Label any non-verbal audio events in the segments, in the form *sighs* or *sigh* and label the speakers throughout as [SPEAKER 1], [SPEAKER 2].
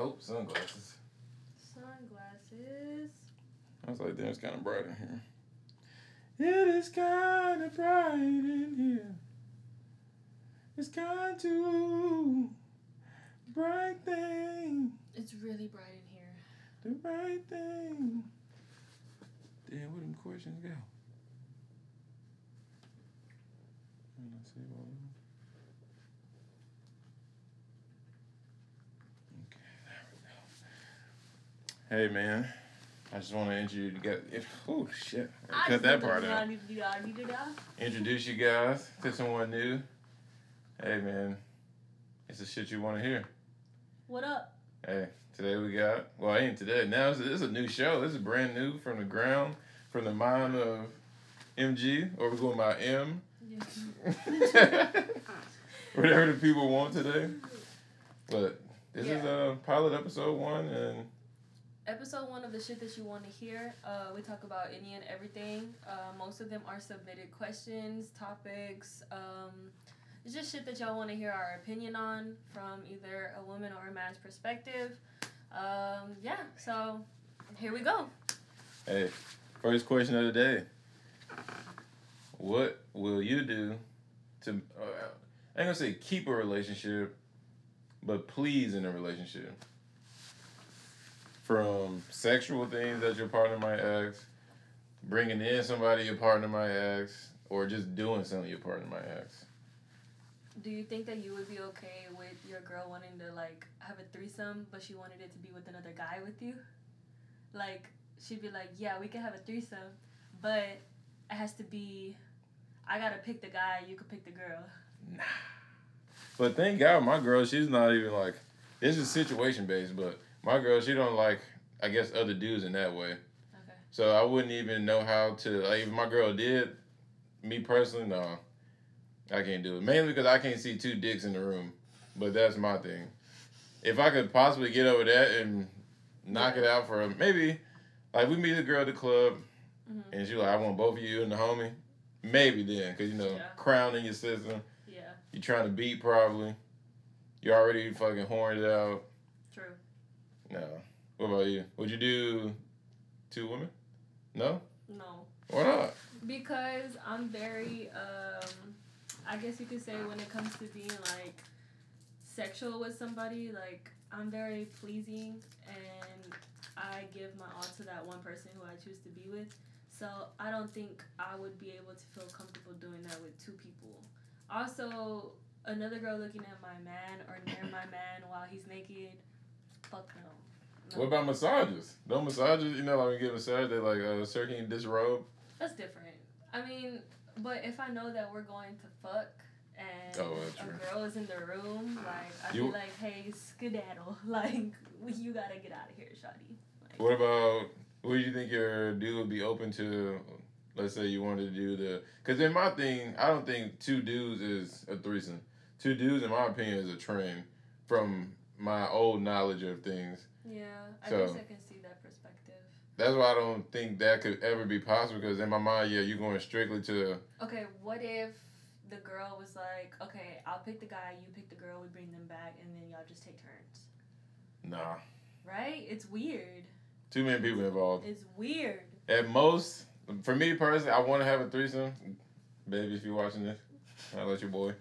[SPEAKER 1] Oh, sunglasses.
[SPEAKER 2] Sunglasses.
[SPEAKER 1] I was like, damn, it's kind of bright in here. It is kind of bright in here. It's kind to bright thing.
[SPEAKER 2] It's really bright in here.
[SPEAKER 1] The right thing. Damn, where them questions go? Let's see what- Okay, there we go. Hey man, I just want to introduce you guys. If, oh shit,
[SPEAKER 2] I
[SPEAKER 1] cut that part out.
[SPEAKER 2] I need to do that. I need to do that.
[SPEAKER 1] Introduce you guys to someone new. Hey man, it's the shit you want to hear.
[SPEAKER 2] What up?
[SPEAKER 1] Hey, today we got well, ain't today. Now this is a new show. This is brand new from the ground, from the mind of MG, or we're going by M. *laughs* *laughs* Whatever the people want today. But this is a uh, pilot episode one, and
[SPEAKER 2] Episode one of the shit that you want to hear. Uh, we talk about any and everything. Uh, most of them are submitted questions, topics. Um, it's just shit that y'all want to hear our opinion on from either a woman or a man's perspective. Um, yeah, so here we go.
[SPEAKER 1] hey, first question of the day. What will you do to? Uh, I ain't gonna say keep a relationship, but please in a relationship. From sexual things that your partner might ask, bringing in somebody your partner might ask, or just doing something your partner might ask.
[SPEAKER 2] Do you think that you would be okay with your girl wanting to like have a threesome, but she wanted it to be with another guy with you? Like she'd be like, "Yeah, we can have a threesome, but it has to be. I gotta pick the guy. You could pick the girl."
[SPEAKER 1] Nah. But thank God, my girl, she's not even like. This is situation based, but my girl, she don't like. I guess other dudes in that way.
[SPEAKER 2] Okay.
[SPEAKER 1] So I wouldn't even know how to. Like, if my girl did, me personally, no, I can't do it. Mainly because I can't see two dicks in the room. But that's my thing. If I could possibly get over that and knock it out for a, maybe, like we meet a girl at the club,
[SPEAKER 2] Mhm.
[SPEAKER 1] and she like, I want both of you and the homie. Maybe then, cause you know,
[SPEAKER 2] Yeah.
[SPEAKER 1] crown in your system.
[SPEAKER 2] Yeah.
[SPEAKER 1] You're trying to beat probably. You already fucking horned out. No. What about you? Would you do two women? No.
[SPEAKER 2] No.
[SPEAKER 1] Why not?
[SPEAKER 2] Because I'm very, um, I guess you could say when it comes to being like sexual with somebody, like I'm very pleasing and I give my all to that one person who I choose to be with. So I don't think I would be able to feel comfortable doing that with two people. Also, another girl looking at my man or near my man while he's naked, fuck no. No.
[SPEAKER 1] What about massages? No massages. You know, like when you get massage, they like, uh, sir, can you disrobe?
[SPEAKER 2] That's different. I mean, but if I know that we're going to fuck and
[SPEAKER 1] Oh, well, true.
[SPEAKER 2] a girl is in the room, like I'd
[SPEAKER 1] You-
[SPEAKER 2] be like, "Hey, skedaddle! *laughs* Like, you gotta get out of here, shawty." Like,
[SPEAKER 1] What about? What do you think your dude would be open to? Let's say you wanted to do the. Because in my thing, I don't think two dudes is a threesome. Two dudes, in my opinion, is a train. From my old knowledge of things,
[SPEAKER 2] yeah, I
[SPEAKER 1] So-
[SPEAKER 2] guess I can see that perspective.
[SPEAKER 1] that's why I don't think that could ever be possible. Because in my mind, yeah, you're going strictly to.
[SPEAKER 2] Okay, what if the girl was like, "Okay, I'll pick the guy, you pick the girl, we bring them back, and then y'all just take turns."
[SPEAKER 1] Nah,
[SPEAKER 2] Right? It's weird.
[SPEAKER 1] too many people involved.
[SPEAKER 2] It's weird.
[SPEAKER 1] At most, for me personally, I want to have a threesome. Baby, if you're watching this, I'll let your boy.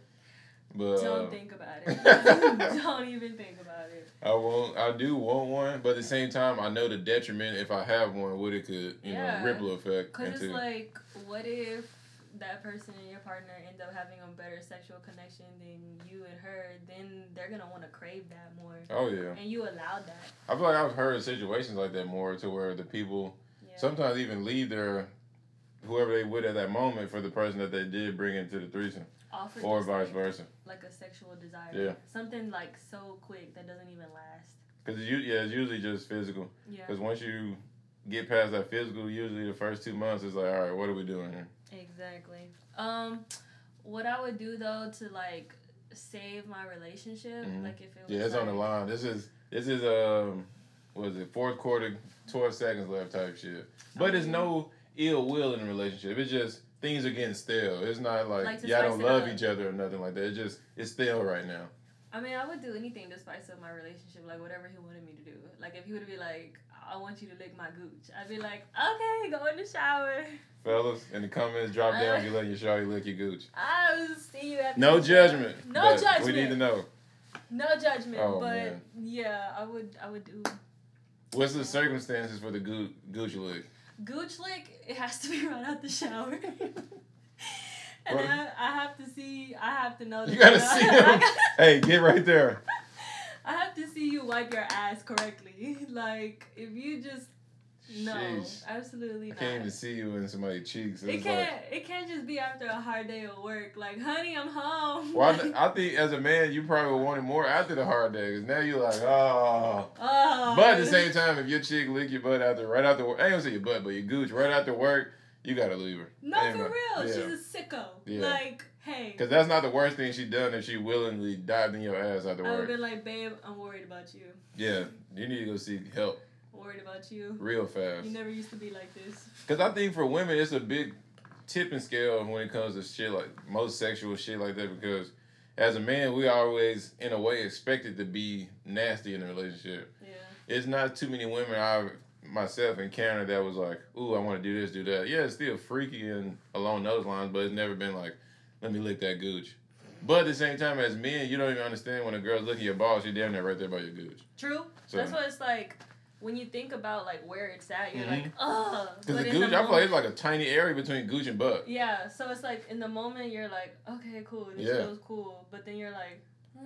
[SPEAKER 1] But
[SPEAKER 2] Don't
[SPEAKER 1] uh,
[SPEAKER 2] think about it. *laughs* *laughs* Don't even think about it.
[SPEAKER 1] I won't. I do want one, but at the same time, I know the detriment if I have one, what it could, you
[SPEAKER 2] Yeah.
[SPEAKER 1] know, ripple effect
[SPEAKER 2] Cause
[SPEAKER 1] into.
[SPEAKER 2] it's like, what if that person and your partner end up having a better sexual connection than you and her? Then they're gonna want to crave that more,
[SPEAKER 1] oh yeah,
[SPEAKER 2] and you allowed that.
[SPEAKER 1] I feel like I've heard situations like that more to where the people
[SPEAKER 2] Yeah.
[SPEAKER 1] sometimes even leave their whoever they with at that moment for the person that they did bring into the threesome, Or vice
[SPEAKER 2] like,
[SPEAKER 1] versa.
[SPEAKER 2] like a sexual desire.
[SPEAKER 1] Yeah.
[SPEAKER 2] Something like so quick that doesn't even last.
[SPEAKER 1] Because you, yeah, it's usually just physical.
[SPEAKER 2] Yeah.
[SPEAKER 1] Because once you get past that physical, usually the first two months is like, all right, what are we doing here?
[SPEAKER 2] Exactly. Um, what I would do though to like save my relationship,
[SPEAKER 1] Mhm.
[SPEAKER 2] like if it was
[SPEAKER 1] Yeah, it's on the line. This is this is um, what is it? Fourth quarter, twelve seconds left type shit. But it's no ill will in the relationship. It's just things are getting stale. It's not like,
[SPEAKER 2] Like
[SPEAKER 1] y'all don't love
[SPEAKER 2] up.
[SPEAKER 1] each other or nothing like that. It's just it's stale right now.
[SPEAKER 2] I mean, I would do anything to spice up my relationship, like whatever he wanted me to do. Like if he would be like, "I want you to lick my gooch," I'd be like, "Okay, go in the shower."
[SPEAKER 1] Fellas, in the comments, drop down if you let your shawty lick your gooch.
[SPEAKER 2] I'll see you after.
[SPEAKER 1] No
[SPEAKER 2] the show.
[SPEAKER 1] judgment.
[SPEAKER 2] No judgment.
[SPEAKER 1] We need to know.
[SPEAKER 2] No judgment,
[SPEAKER 1] Oh,
[SPEAKER 2] but
[SPEAKER 1] man.
[SPEAKER 2] yeah, I would. I would do
[SPEAKER 1] What's the circumstances for the gooch, gooch lick?
[SPEAKER 2] Gooch lick. It has to be *laughs* right out the shower. and then I have to see. I have to know.
[SPEAKER 1] You gotta *laughs* see him. Hey, get right there. *laughs*
[SPEAKER 2] I have to see you wipe your ass correctly. Like if you just no,
[SPEAKER 1] Sheesh.
[SPEAKER 2] absolutely
[SPEAKER 1] I
[SPEAKER 2] not.
[SPEAKER 1] can't even see you in somebody's cheeks.
[SPEAKER 2] It
[SPEAKER 1] It's
[SPEAKER 2] can't.
[SPEAKER 1] like,
[SPEAKER 2] It can't just be after a hard day of work. Like, honey, I'm home.
[SPEAKER 1] well, I, *laughs* th- I think as a man, you probably would want it more after the hard day, cause now you're like, oh.
[SPEAKER 2] oh,
[SPEAKER 1] But at the same time, if your chick lick your butt after right after work, I ain't gonna say your butt, but your gooch right after work, you gotta leave her.
[SPEAKER 2] no, for real,
[SPEAKER 1] yeah.
[SPEAKER 2] she's a sicko.
[SPEAKER 1] Yeah.
[SPEAKER 2] Like, hey,
[SPEAKER 1] Cause that's not the worst thing she done if she willingly dived in your ass after
[SPEAKER 2] I would
[SPEAKER 1] work.
[SPEAKER 2] been like, babe, I'm worried about you.
[SPEAKER 1] Yeah, you need to go seek help
[SPEAKER 2] Worried about you.
[SPEAKER 1] real fast.
[SPEAKER 2] You never used to be like this.
[SPEAKER 1] Cause I think for women, it's a big tipping scale when it comes to shit like most sexual shit like that. Because as a man, we always in a way expected to be nasty in a relationship.
[SPEAKER 2] Yeah.
[SPEAKER 1] It's not too many women I myself encountered that was like, "Ooh, I want to do this, do that." Yeah, it's still freaky and along those lines, but it's never been like, "Let me lick that gooch." But at the same time, as men, you don't even understand when a girl's licking your balls, you're damn near right there by your gooch.
[SPEAKER 2] True.
[SPEAKER 1] So-
[SPEAKER 2] That's what it's like. When you think about like where it's at, you're
[SPEAKER 1] Mhm.
[SPEAKER 2] like, oh.
[SPEAKER 1] Because the gooch, I feel like it's like a tiny area between gooch and butt.
[SPEAKER 2] Yeah, so it's like in the moment you're like, okay, cool, this
[SPEAKER 1] Yeah.
[SPEAKER 2] feels cool, but then you're like, uh,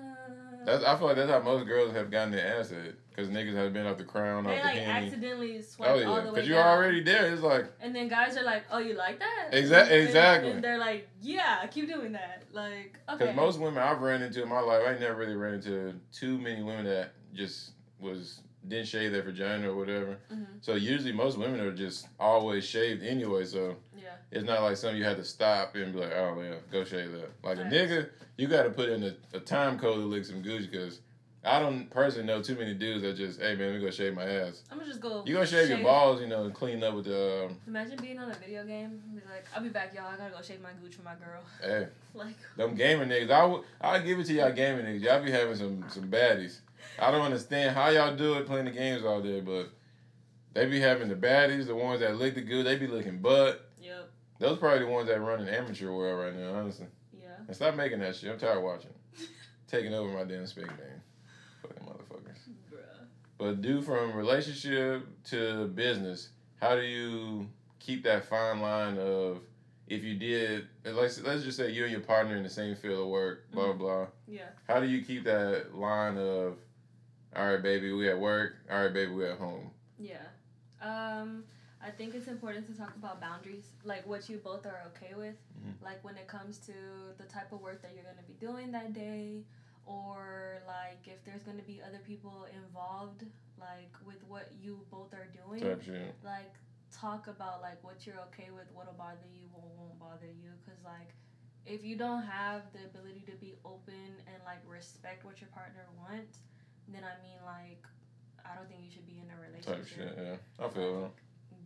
[SPEAKER 1] That's I feel like that's how most girls have gotten their ass at. Because niggas have been off the crown,
[SPEAKER 2] they
[SPEAKER 1] off the
[SPEAKER 2] like
[SPEAKER 1] henny.
[SPEAKER 2] accidentally swipe
[SPEAKER 1] Oh
[SPEAKER 2] all the way
[SPEAKER 1] because you're
[SPEAKER 2] down.
[SPEAKER 1] already there. It's like
[SPEAKER 2] And then guys are like, oh, you like that?
[SPEAKER 1] Exac-
[SPEAKER 2] And-
[SPEAKER 1] exactly.
[SPEAKER 2] And they're like, yeah, keep doing that. Like, okay.
[SPEAKER 1] because most women I've ran into in my life, I never really ran into too many women that just was didn't shave their vagina or whatever.
[SPEAKER 2] Mhm.
[SPEAKER 1] So usually most women are just always shaved anyway. So
[SPEAKER 2] Yeah.
[SPEAKER 1] it's not like something you have to stop and be like, oh yeah, go shave that. Like a nigga, you got to put in a, a time code to lick some Gucci because. I don't personally know too many dudes that just, hey man, let me go shave my ass.
[SPEAKER 2] I'm gonna just go.
[SPEAKER 1] You gonna shave, your balls, you know, and clean up with the, um,
[SPEAKER 2] Imagine being on a video game. and Be like, I'll be back, y'all. I gotta go shave my gooch for my girl.
[SPEAKER 1] hey, *laughs*
[SPEAKER 2] Like,
[SPEAKER 1] Them gaming niggas, I would, I'll give it to y'all gaming niggas. Y'all be having some some baddies. I don't understand how y'all do it playing the games all day, but they be having the baddies, the ones that look the good, they be looking butt.
[SPEAKER 2] yep,
[SPEAKER 1] Those probably the ones that run in amateur world right now, honestly.
[SPEAKER 2] yeah.
[SPEAKER 1] And stop making that shit. I'm tired of watching. *laughs* Taking over my damn spec game. Fucking motherfuckers.
[SPEAKER 2] Bruh.
[SPEAKER 1] But do from relationship to business, how do you keep that fine line of if you did let's let's just say you and your partner in the same field of work, blah blah blah. Mm-hmm.
[SPEAKER 2] Yeah.
[SPEAKER 1] How do you keep that line of all right baby, we at work, all right baby, we at home.
[SPEAKER 2] Yeah. Um, I think it's important to talk about boundaries, like what you both are okay with.
[SPEAKER 1] Mhm.
[SPEAKER 2] Like when it comes to the type of work that you're going to be doing that day, or like if there's going to be other people involved, like with what you both are doing.
[SPEAKER 1] Type shit.
[SPEAKER 2] Like talk about like what you're okay with, what'll bother you, what won't bother you, because like if you don't have the ability to be open and like respect what your partner wants, then I mean like I don't think you should be in a relationship.
[SPEAKER 1] Type shit, yeah. I feel that.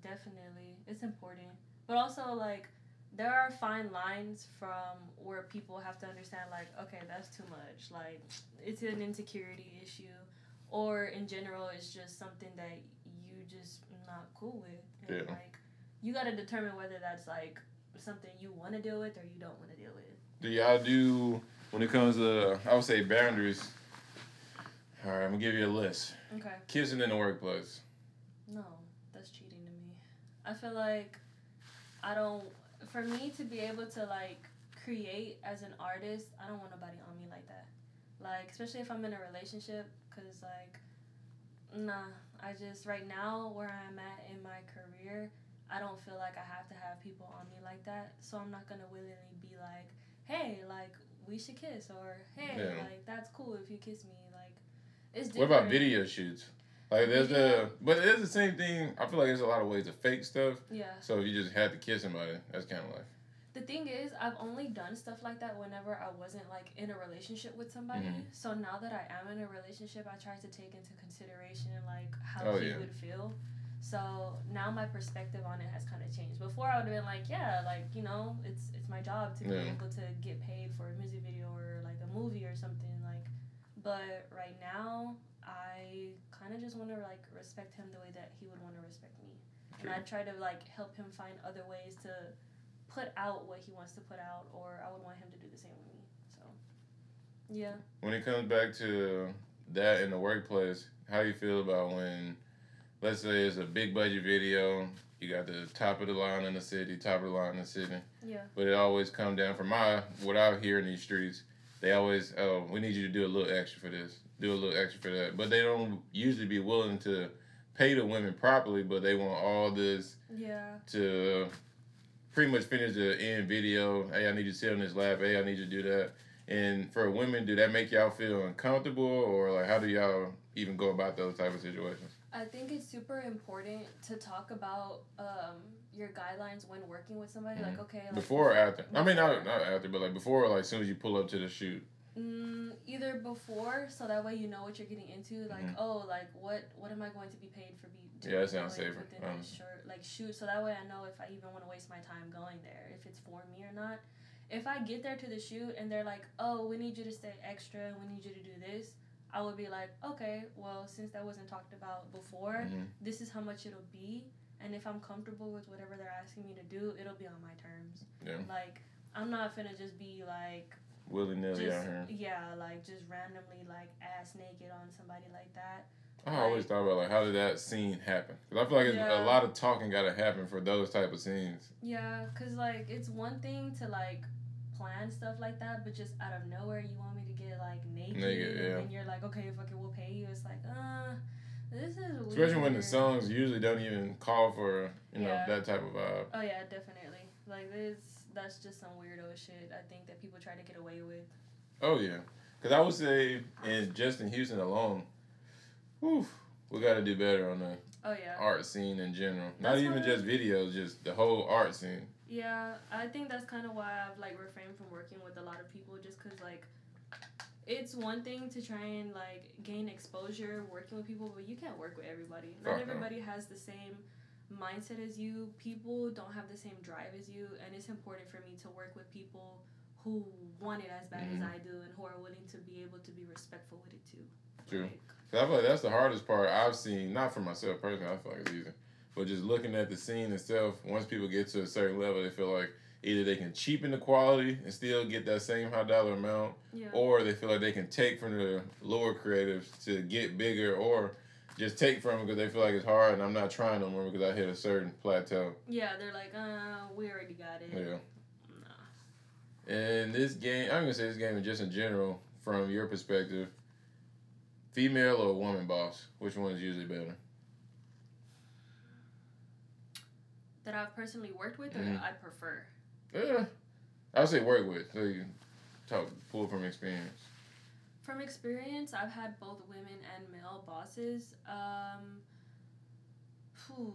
[SPEAKER 2] Definitely, it's important, but also like there are fine lines from where people have to understand like okay that's too much like it's an insecurity issue or in general it's just something that you just not cool with and
[SPEAKER 1] Yeah.
[SPEAKER 2] like you got to determine whether that's like something you want to deal with or you don't want to deal with
[SPEAKER 1] Do y'all do when it comes to I would say boundaries? All right, I'm gonna give you a list.
[SPEAKER 2] okay
[SPEAKER 1] Kissing in the workplace.
[SPEAKER 2] No, that's cheating to me. I feel like I don't. For me to be able to like create as an artist, I don't want nobody on me like that. Like especially if I'm in a relationship, cause like, nah. I just right now where I'm at in my career, I don't feel like I have to have people on me like that. So I'm not gonna willingly be like, hey, like we should kiss, or hey,
[SPEAKER 1] Yeah.
[SPEAKER 2] like that's cool if you kiss me. It's
[SPEAKER 1] What about video shoots? Like there's the, but it's the same thing. I feel like there's a lot of ways to fake stuff.
[SPEAKER 2] Yeah.
[SPEAKER 1] So if you just had to kiss somebody, that's kind of like
[SPEAKER 2] The thing is, I've only done stuff like that whenever I wasn't like in a relationship with somebody.
[SPEAKER 1] Mhm.
[SPEAKER 2] So now that I am in a relationship, I try to take into consideration like how
[SPEAKER 1] Oh,
[SPEAKER 2] he
[SPEAKER 1] yeah.
[SPEAKER 2] would feel. So now my perspective on it has kind of changed. Before I would have been like, yeah, like you know, it's it's my job to be
[SPEAKER 1] Yeah.
[SPEAKER 2] able to get paid for a music video or like a movie or something. But right now, I kind of just want to like respect him the way that he would want to respect me,
[SPEAKER 1] True.
[SPEAKER 2] and I try to like help him find other ways to put out what he wants to put out, or I would want him to do the same with me. So, yeah.
[SPEAKER 1] When it comes back to that in the workplace, how you feel about when, let's say, it's a big budget video, you got the top of the line in the city, top of the line in the city,
[SPEAKER 2] Yeah.
[SPEAKER 1] but it always come down from my what I hear in these streets. They always, oh, we need you to do a little extra for this, do a little extra for that, but they don't usually be willing to pay the women properly, but they want all this
[SPEAKER 2] Yeah.
[SPEAKER 1] to pretty much finish the end video. Hey, I need you to sit on this lap. Hey, I need you to do that. And for women, do that make y'all feel uncomfortable, or like how do y'all even go about those type of situations?
[SPEAKER 2] I think it's super important to talk about um, your guidelines when working with somebody. Like, okay, like,
[SPEAKER 1] Before or after? I mean, not not after, but like before, like as soon as you pull up to the shoot.
[SPEAKER 2] Mm, either before, so that way you know what you're getting into. Like,
[SPEAKER 1] Mhm.
[SPEAKER 2] oh, like what what am I going to be paid for? Be
[SPEAKER 1] Yeah, that sounds safer,
[SPEAKER 2] Within this short like shoot, so that way I know if I even want to waste my time going there, if it's for me or not. If I get there to the shoot and they're like, oh, we need you to stay extra, we need you to do this, I would be like, okay, well, since that wasn't talked about before,
[SPEAKER 1] Mhm.
[SPEAKER 2] this is how much it'll be, and if I'm comfortable with whatever they're asking me to do, it'll be on my terms.
[SPEAKER 1] Yeah.
[SPEAKER 2] Like, I'm not finna just be like
[SPEAKER 1] Willy nilly out here.
[SPEAKER 2] yeah, like just randomly like ass naked on somebody like that.
[SPEAKER 1] I always thought about like how did that scene happen? Because I feel like
[SPEAKER 2] Yeah.
[SPEAKER 1] a lot of talking got to happen for those type of scenes.
[SPEAKER 2] Yeah, cause like it's one thing to like plan stuff like that, but just out of nowhere you want me to get like naked,
[SPEAKER 1] Naked, yeah.
[SPEAKER 2] and you're like, okay, fuck it, we'll pay you. It's like, uh, this is weird.
[SPEAKER 1] Especially when the songs usually don't even call for you know
[SPEAKER 2] Yeah.
[SPEAKER 1] that type of vibe.
[SPEAKER 2] Oh yeah, definitely. Like this, that's just some weirdo shit. I think that people try to get away with.
[SPEAKER 1] Oh yeah, because I would say in just in Houston alone, whew, we got to do better on the
[SPEAKER 2] Oh yeah.
[SPEAKER 1] art scene in general. Not
[SPEAKER 2] That's
[SPEAKER 1] even just videos, just the whole art scene.
[SPEAKER 2] Yeah, I think that's kind of why I've like refrained from working with a lot of people, just cause like it's one thing to try and like gain exposure working with people, but you can't work with everybody. Not everybody has the same mindset as you. People don't have the same drive as you, and it's important for me to work with people who want it as bad
[SPEAKER 1] Mhm.
[SPEAKER 2] as I do and who are willing to be able to be respectful with it too.
[SPEAKER 1] True.
[SPEAKER 2] Like,
[SPEAKER 1] I feel like that's the hardest part I've seen. Not for myself personally, I feel like it's easy, but just looking at the scene itself. Once people get to a certain level, they feel like either they can cheapen the quality and still get that same high dollar amount,
[SPEAKER 2] yeah.
[SPEAKER 1] or they feel like they can take from the lower creatives to get bigger, or just take from them because they feel like it's hard and I'm not trying no more because I hit a certain plateau.
[SPEAKER 2] yeah, they're like, uh, we already got it.
[SPEAKER 1] Yeah.
[SPEAKER 2] Nah.
[SPEAKER 1] And this game, I'm gonna say this game, just in general, from your perspective, female or woman boss, which one is usually better?
[SPEAKER 2] That I've personally worked with, or
[SPEAKER 1] Mhm.
[SPEAKER 2] that I prefer.
[SPEAKER 1] Yeah, I would say work with. So you talk pull from experience.
[SPEAKER 2] From experience, I've had both women and male bosses. Um, phew,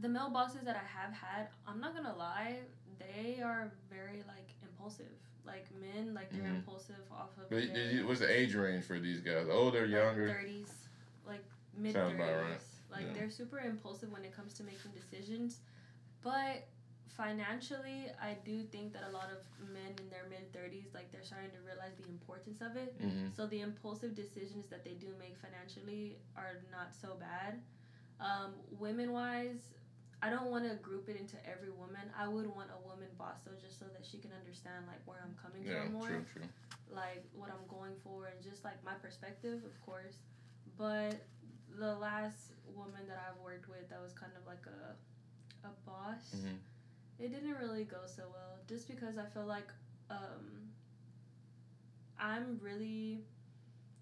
[SPEAKER 2] the male bosses that I have had, I'm not gonna lie, they are very like impulsive. Like men, like they're
[SPEAKER 1] Mhm.
[SPEAKER 2] impulsive off of
[SPEAKER 1] But did you- what's the age range for these guys? Older, younger?
[SPEAKER 2] thirties, like mid
[SPEAKER 1] Sounds about right.
[SPEAKER 2] thirties. Like
[SPEAKER 1] Yeah.
[SPEAKER 2] they're super impulsive when it comes to making decisions, but financially, I do think that a lot of men in their mid thirties, like they're starting to realize the importance of it.
[SPEAKER 1] hmm
[SPEAKER 2] So the impulsive decisions that they do make financially are not so bad. Um, women wise, I don't want to group it into every woman. I would want a woman boss though, just so that she can understand like where I'm coming
[SPEAKER 1] Yeah,
[SPEAKER 2] from more,
[SPEAKER 1] true, true.
[SPEAKER 2] like what I'm going for, and just like my perspective, of course. But the last woman that I've worked with, that was kind of like a a boss
[SPEAKER 1] hmm
[SPEAKER 2] it didn't really go so well just because i feel like um, i'm really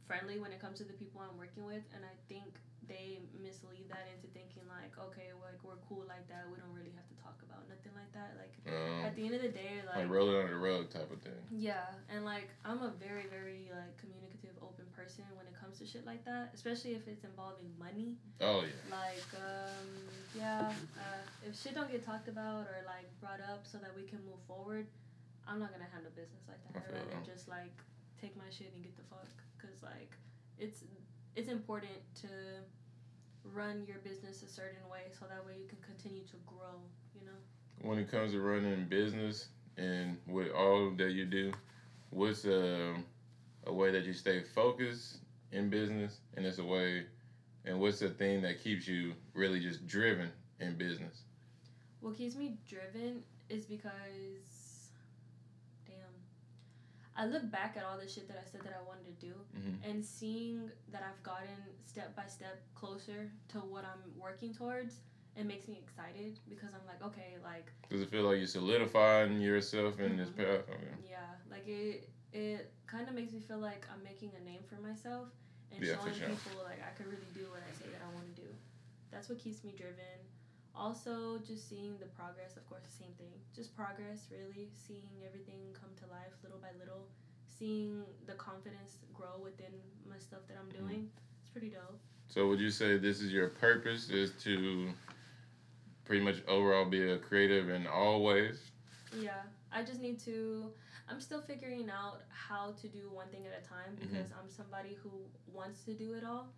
[SPEAKER 2] friendly when it comes to the people i'm working with and i think they mislead that into thinking like okay like we're cool like that we don't really have to talk about nothing like that like
[SPEAKER 1] Um,
[SPEAKER 2] at the end of the day like,
[SPEAKER 1] like roll it under the rug type of thing.
[SPEAKER 2] yeah and like i'm a very very like communicative open person when it comes to shit like that especially if it's involving money.
[SPEAKER 1] Oh yeah.
[SPEAKER 2] like um yeah uh, if shit don't get talked about or like brought up so that we can move forward i'm not gonna handle business like that.
[SPEAKER 1] I
[SPEAKER 2] i'd rather just like take my shit and get the fuck because like it's it's important to run your business a certain way so that way you can continue to grow you know?
[SPEAKER 1] When it comes to running business and with all that you do, what's um a way that you stay focused in business, and it's a way, and what's the thing that keeps you really just driven in business?
[SPEAKER 2] What keeps me driven is because, damn, I look back at all the shit that I said that I wanted to do,
[SPEAKER 1] Mhm.
[SPEAKER 2] and seeing that I've gotten step by step closer to what I'm working towards, it makes me excited because I'm like, okay, like
[SPEAKER 1] Does it feel like you're solidifying yourself in this
[SPEAKER 2] Mhm.
[SPEAKER 1] path?
[SPEAKER 2] Yeah, like it it kind of makes me feel like I'm making a name for myself and
[SPEAKER 1] Yeah,
[SPEAKER 2] showing
[SPEAKER 1] sure.
[SPEAKER 2] people like I could really do what I say that I want to do. That's what keeps me driven. Also, just seeing the progress, of course, the same thing. Just progress, really. Seeing everything come to life little by little. Seeing the confidence grow within my stuff that I'm
[SPEAKER 1] Mm-hmm.
[SPEAKER 2] doing. It's pretty dope.
[SPEAKER 1] So would you say this is your purpose is to pretty much overall be a creative in all ways?
[SPEAKER 2] Yeah, I just need to. I'm still figuring out how to do one thing at a time
[SPEAKER 1] Mhm.
[SPEAKER 2] because I'm somebody who wants to do it all,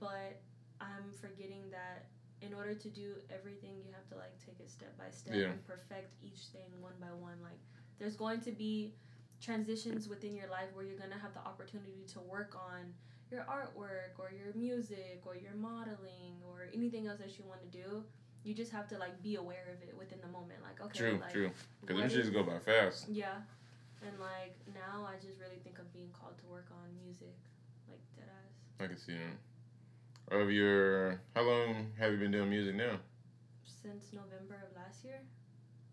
[SPEAKER 2] but I'm forgetting that in order to do everything, you have to like take it step by step
[SPEAKER 1] Yeah.
[SPEAKER 2] and perfect each thing one by one. Like, there's going to be transitions within your life where you're gonna have the opportunity to work on your artwork or your music or your modeling or anything else that you want to do. You just have to like be aware of it within the moment. Like, okay,
[SPEAKER 1] True,
[SPEAKER 2] like,
[SPEAKER 1] true. Because them shits go by fast.
[SPEAKER 2] yeah. And like now I just really think I'm being called to work on music. Like dead ass.
[SPEAKER 1] I can see that. Of your, how long have you been doing music now?
[SPEAKER 2] Since November of last year.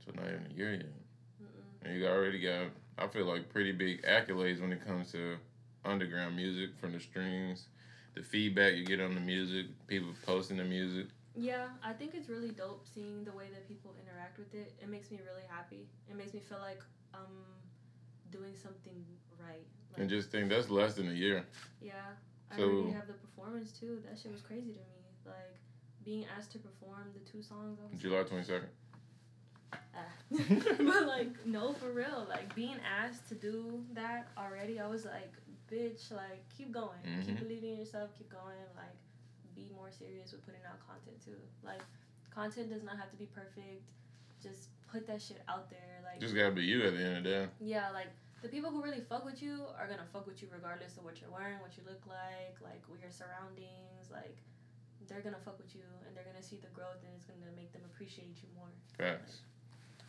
[SPEAKER 1] So not even a year yet.
[SPEAKER 2] Mm-mm.
[SPEAKER 1] And you already got, I feel like pretty big accolades when it comes to underground music from the streams, the feedback you get on the music, people posting the music.
[SPEAKER 2] Yeah, I think it's really dope seeing the way that people interact with it. It makes me really happy. It makes me feel like I'm doing something right. Like,
[SPEAKER 1] And just think that's less than a year.
[SPEAKER 2] yeah, I already have the performance too. That shit was crazy to me. Like being asked to perform the two songs. I was
[SPEAKER 1] July 22nd.
[SPEAKER 2] Ah. *laughs* but *laughs* like no for real like being asked to do that already i was like bitch like keep going keep
[SPEAKER 1] Mhm.
[SPEAKER 2] believing in yourself keep going like be more serious with putting out content too like content does not have to be perfect just put that shit out there like
[SPEAKER 1] Just gotta be you at the end of the day.
[SPEAKER 2] yeah like the people who really fuck with you are gonna fuck with you regardless of what you're wearing what you look like like your surroundings like they're gonna fuck with you and they're gonna see the growth and it's gonna make them appreciate you more
[SPEAKER 1] Facts.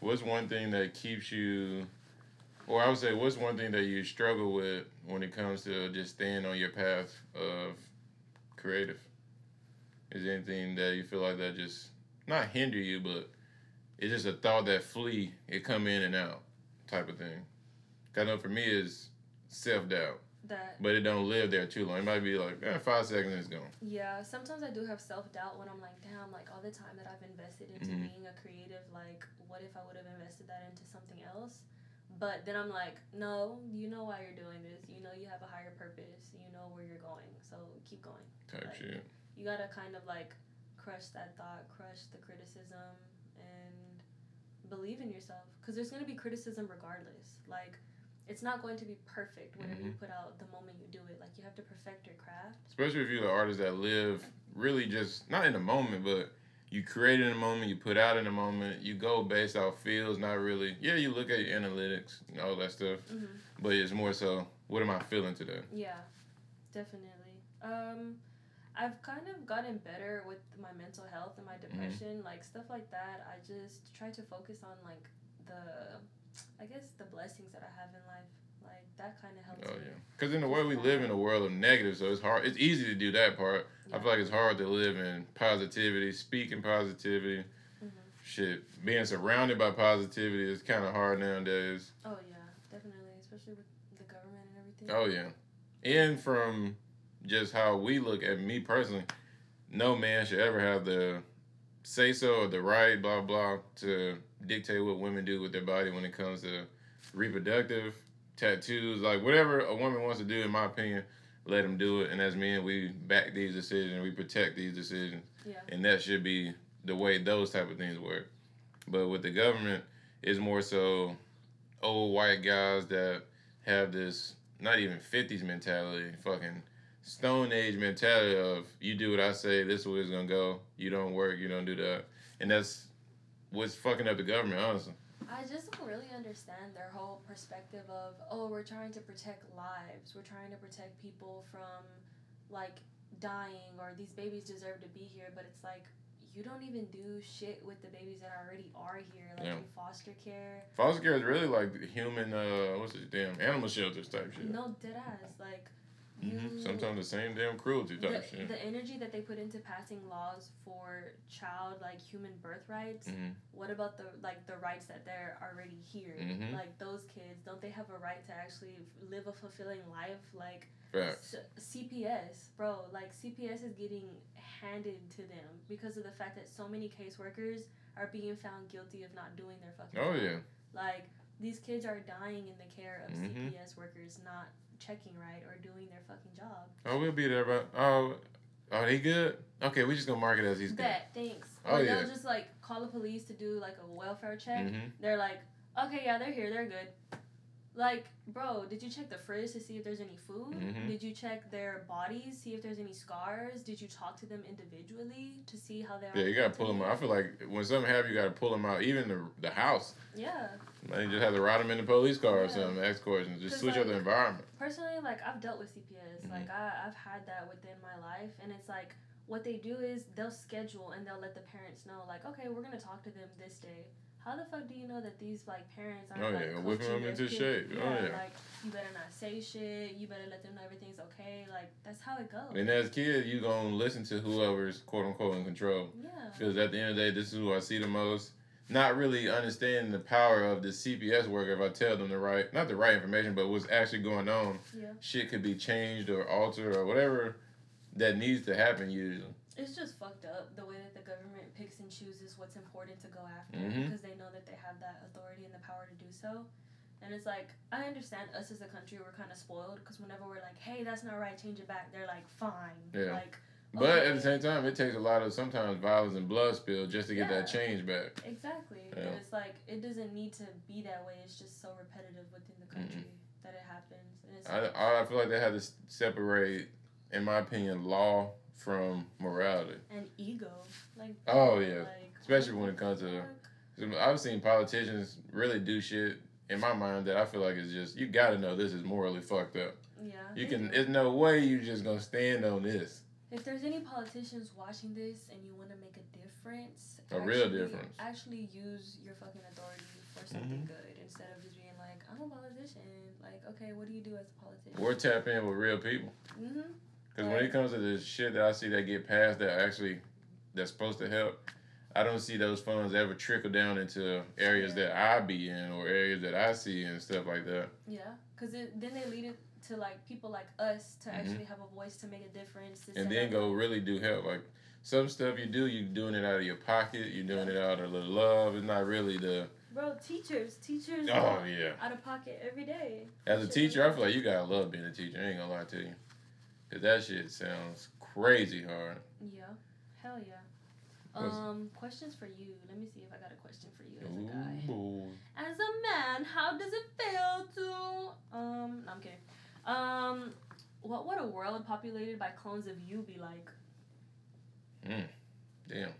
[SPEAKER 1] What's one thing that keeps you, or I would say, what's one thing that you struggle with when it comes to just staying on your path of creative? Is anything that you feel like that just not hinder you, but it's just a thought that flee, it come in and out, type of thing. I know for me it's self doubt,
[SPEAKER 2] that
[SPEAKER 1] but it don't live there too long. It might be like eh, five seconds, it's gone.
[SPEAKER 2] Yeah, sometimes I do have self doubt when I'm like, damn, like all the time that I've invested into
[SPEAKER 1] Mhm.
[SPEAKER 2] being a creative, like, what if I would have invested that into something else? But then I'm like, no, you know why you're doing this. You know you have a higher purpose. You know where you're going. So keep going.
[SPEAKER 1] Type
[SPEAKER 2] Right.
[SPEAKER 1] shit.
[SPEAKER 2] You gotta kind of like crush that thought, crush the criticism, and believe in yourself. Because there's gonna be criticism regardless. Like, it's not going to be perfect whatever you put out the moment you do it. Like, you have to perfect your craft.
[SPEAKER 1] especially if you're the artist that live really just not in the moment, but you create in the moment, you put out in the moment, you go based off feels, not really. Yeah, you look at your analytics and all that stuff,
[SPEAKER 2] hmm
[SPEAKER 1] but it's more so, what am I feeling today?
[SPEAKER 2] Yeah, definitely. Um, I've kind of gotten better with my mental health and my depression, like stuff like that. I just try to focus on like the, I guess the blessings that I have in life. Like that kind of helps.
[SPEAKER 1] Oh
[SPEAKER 2] me.
[SPEAKER 1] yeah, because in the way we live in a world of negative, so it's hard. It's easy to do that part. I feel like it's hard to live in positivity, speaking positivity.
[SPEAKER 2] Mhm.
[SPEAKER 1] Shit, being surrounded by positivity is kind of hard nowadays.
[SPEAKER 2] Oh yeah, definitely, especially with the government and everything.
[SPEAKER 1] Oh yeah, and from just how we look at me personally, no man should ever have the say so or the right blah blah to dictate what women do with their body when it comes to reproductive tattoos, like whatever a woman wants to do. In my opinion, let them do it. And as men, we back these decisions, we protect these decisions,
[SPEAKER 2] Yeah.
[SPEAKER 1] and that should be the way those type of things work. But with the government, it's more so old white guys that have this not even 50s mentality, fucking stone age mentality of you do what I say, this is where it's gonna go. You don't work, you don't do that. And that's what's fucking up the government, honestly.
[SPEAKER 2] I just don't really understand their whole perspective of oh we're trying to protect lives, we're trying to protect people from like dying or these babies deserve to be here, but it's like you don't even do shit with the babies that already are here, like
[SPEAKER 1] Yeah.
[SPEAKER 2] in foster care.
[SPEAKER 1] Foster care is really like human. Uh, what's it? Damn animal shelters type shit.
[SPEAKER 2] No dead ass, like you.
[SPEAKER 1] hmm Sometimes the same damn cruelty type
[SPEAKER 2] the,
[SPEAKER 1] shit.
[SPEAKER 2] the energy that they put into passing laws for child like human birth rights
[SPEAKER 1] hmm
[SPEAKER 2] what about the like the rights that they're already here
[SPEAKER 1] Mhm.
[SPEAKER 2] like those kids don't they have a right to actually live a fulfilling life like s- cps bro like cps is getting handed to them because of the fact that so many caseworkers are being found guilty of not doing their fucking
[SPEAKER 1] Oh
[SPEAKER 2] job.
[SPEAKER 1] yeah.
[SPEAKER 2] like these kids are dying in the care of
[SPEAKER 1] Mhm.
[SPEAKER 2] cps workers not checking right or doing their fucking job
[SPEAKER 1] Oh, we'll be there, but oh, are they good? Okay, we just gonna mark it as he's good.
[SPEAKER 2] Bet, thanks.
[SPEAKER 1] Oh,
[SPEAKER 2] Or
[SPEAKER 1] yeah.
[SPEAKER 2] they'll just like call the police to do like a welfare check.
[SPEAKER 1] hmm
[SPEAKER 2] They're like, okay, yeah, they're here, they're good. Like, bro, did you check the fridge to see if there's any food?
[SPEAKER 1] Mhm.
[SPEAKER 2] Did you check their bodies, see if there's any scars? Did you talk to them individually to see how they are?
[SPEAKER 1] Yeah, you gotta pull them out. I feel like when something happens, you gotta pull them out. Even the the house,
[SPEAKER 2] Yeah.
[SPEAKER 1] like you just have to ride them in the police car or
[SPEAKER 2] Yeah.
[SPEAKER 1] something. Ask questions. Just switch up the environment.
[SPEAKER 2] Personally, like I've dealt with CPS.
[SPEAKER 1] Mhm.
[SPEAKER 2] Like I, I've had that within my life, and it's like what they do is they'll schedule and they'll let the parents know, like, okay, we're gonna talk to them this day. How the fuck do you know that these like parents aren't
[SPEAKER 1] Oh,
[SPEAKER 2] like
[SPEAKER 1] yeah, whipping
[SPEAKER 2] coaching
[SPEAKER 1] them into
[SPEAKER 2] kid?
[SPEAKER 1] shape. Oh, yeah.
[SPEAKER 2] like you better not say shit. You better let them know everything's okay. Like that's how it goes.
[SPEAKER 1] And as a kid, you gonna listen to whoever's quote unquote in control.
[SPEAKER 2] yeah.
[SPEAKER 1] Because at the end of the day, this is who I see the most. Not really understanding the power of the CPS worker. If I tell them the right, not the right information, but what's actually going on,
[SPEAKER 2] Yeah.
[SPEAKER 1] shit could be changed or altered or whatever that needs to happen usually.
[SPEAKER 2] It's just fucked up the way that the government picks and chooses what's important to go after
[SPEAKER 1] Mhm.
[SPEAKER 2] because they know that they have that authority and the power to do so. And it's like, I understand us as a country, we're kind of spoiled because whenever we're like, hey, that's not right, change it back, they're like, fine.
[SPEAKER 1] Yeah.
[SPEAKER 2] Like,
[SPEAKER 1] But at the same time, it takes a lot of sometimes violence and blood spill just to get that change back.
[SPEAKER 2] Exactly.
[SPEAKER 1] Yeah.
[SPEAKER 2] And it's like, it doesn't need to be that way. It's just so repetitive within the country that it happens. And it's
[SPEAKER 1] I, I feel like they had to separate, in my opinion, law from morality.
[SPEAKER 2] and ego. Like,
[SPEAKER 1] Oh, yeah.
[SPEAKER 2] like,
[SPEAKER 1] Especially when it comes to- I've seen politicians really do shit in my mind that I feel like is just you got to know this is morally fucked up.
[SPEAKER 2] Yeah.
[SPEAKER 1] You can.
[SPEAKER 2] do.
[SPEAKER 1] There's no way you're just gonna stand on this.
[SPEAKER 2] If there's any politicians watching this and you want to make a difference,
[SPEAKER 1] A real difference.
[SPEAKER 2] actually use your fucking authority for
[SPEAKER 1] Mm-hmm.
[SPEAKER 2] something good instead of just being like, I'm a politician. Like, okay, what do you do as a politician?
[SPEAKER 1] Or tap in with real people.
[SPEAKER 2] Mm-hmm.
[SPEAKER 1] Because when it comes to the shit that I see that get passed that actually that's supposed to help, I don't see those funds ever trickle down into areas that I be in or areas that I see and stuff like that.
[SPEAKER 2] Yeah, because then they lead it to like people like us to
[SPEAKER 1] Mhm.
[SPEAKER 2] actually have a voice to make a difference.
[SPEAKER 1] And then go really do help. Like some stuff you do, you're doing it out of your pocket. You're doing it out of the love. It's not really the.
[SPEAKER 2] Bro, teachers, teachers.
[SPEAKER 1] Oh yeah.
[SPEAKER 2] Out of pocket every day.
[SPEAKER 1] As a teacher, I feel like you gotta love being a teacher. I ain't gonna lie to you, cause that shit sounds crazy hard.
[SPEAKER 2] Yeah, hell yeah. Um, questions for you. Let me see if I got a question for you as a guy.
[SPEAKER 1] Ooh,
[SPEAKER 2] As a man, how does it feel to um? No, I'm kidding. Um, what would a world populated by clones of you be like? Hmm.
[SPEAKER 1] damn.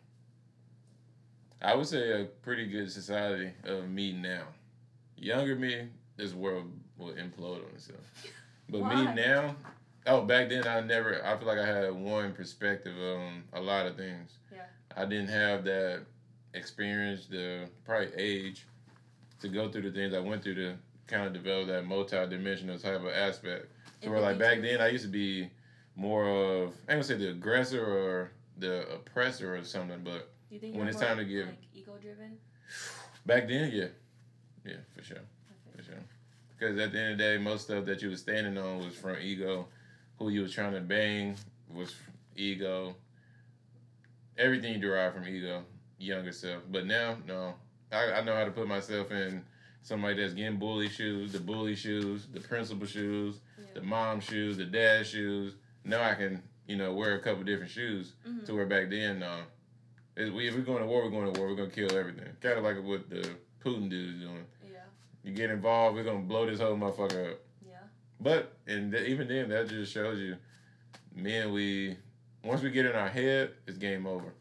[SPEAKER 1] I would say a pretty good society of me now. Younger me, this world will implode on itself. *laughs* But me now, oh, back then I never. I feel like I had one perspective on a lot of things.
[SPEAKER 2] Yeah.
[SPEAKER 1] I didn't have that experience, the probably age, to go through the things I went through to kind of develop that multi-dimensional type of aspect. So where like back then I used to be more of I ain't gonna say the aggressor or the oppressor or something, but when it's time to give-
[SPEAKER 2] like ego driven?
[SPEAKER 1] back then, yeah, yeah, for sure, for sure. Because at the end of the day, most stuff that you was standing on was from ego. Who you was trying to bang was ego. Everything you derive from ego, younger self. But now, no, I, I know how to put myself in somebody that's getting bully shoes, the bully shoes, the principal shoes, the
[SPEAKER 2] Yeah.
[SPEAKER 1] mom shoes, the dad shoes. Now I can, you know, wear a couple different shoes.
[SPEAKER 2] Mhm.
[SPEAKER 1] To where back then, no. If, we, if we're going to war, we're going to war. We're going to kill everything. Kind of like what the Putin dude is doing.
[SPEAKER 2] Yeah.
[SPEAKER 1] You get involved, we're going to blow this whole motherfucker up. But and th- even then, that just shows you, men, we once we get in our head, it's game over.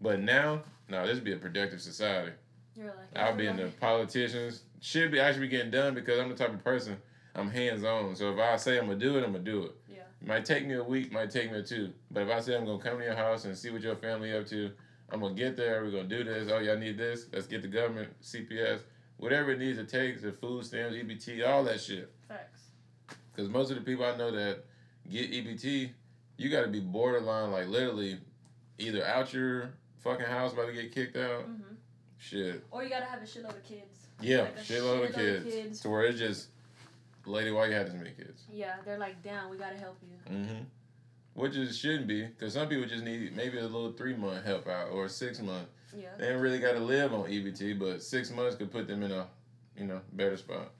[SPEAKER 1] But now, no, this would be a productive society.
[SPEAKER 2] You're like
[SPEAKER 1] I'll be in the politicians. Should be actually be getting done because I'm the type of person I'm hands on. So if I say I'm gonna do it, I'm gonna do it.
[SPEAKER 2] Yeah.
[SPEAKER 1] It might take me a week, might take me two. But if I say I'm gonna come to your house and see what your family up to, I'm gonna get there. We're gonna do this. Oh, y'all need this. Let's get the government, CPS, whatever it needs to take, the food stamps, EBT, all that shit. Because most of the people I know that get EBT, you got to be borderline, like literally, either out your fucking house about to get kicked out.
[SPEAKER 2] hmm
[SPEAKER 1] Shit.
[SPEAKER 2] Or you gotta have a shitload of kids.
[SPEAKER 1] Yeah,
[SPEAKER 2] Like
[SPEAKER 1] shitload of
[SPEAKER 2] shitload of
[SPEAKER 1] kids.
[SPEAKER 2] kids.
[SPEAKER 1] To where it's just, lady, why you have this many kids?
[SPEAKER 2] Yeah, they're like, damn, we gotta help you.
[SPEAKER 1] Mm-hmm. Which it shouldn't be, because some people just need maybe a little three month help out or six month.
[SPEAKER 2] Yeah.
[SPEAKER 1] They ain't really got to live on EBT, but six months could put them in a, you know, better spot.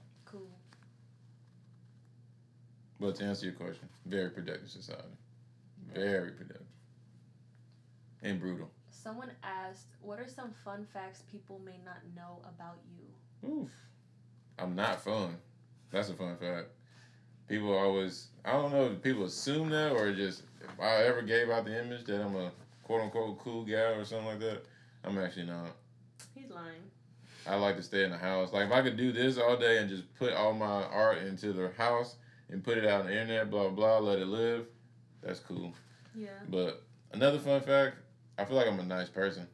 [SPEAKER 2] Cool.
[SPEAKER 1] But to answer your question, very productive society, very productive, and brutal.
[SPEAKER 2] Someone asked, what are some fun facts people may not know about you?
[SPEAKER 1] Oof. I'm not fun. That's a fun fact. People always, I don't know if people assume that or just, if I ever gave out the image that I'm a quote unquote cool guy or something like that, I'm actually not.
[SPEAKER 2] He's lying.
[SPEAKER 1] I like to stay in the house. Like if I could do this all day and just put all my art into the house and put it out on the internet, blah blah, let it live, that's cool.
[SPEAKER 2] Yeah.
[SPEAKER 1] But another fun fact, I feel like I'm a nice person.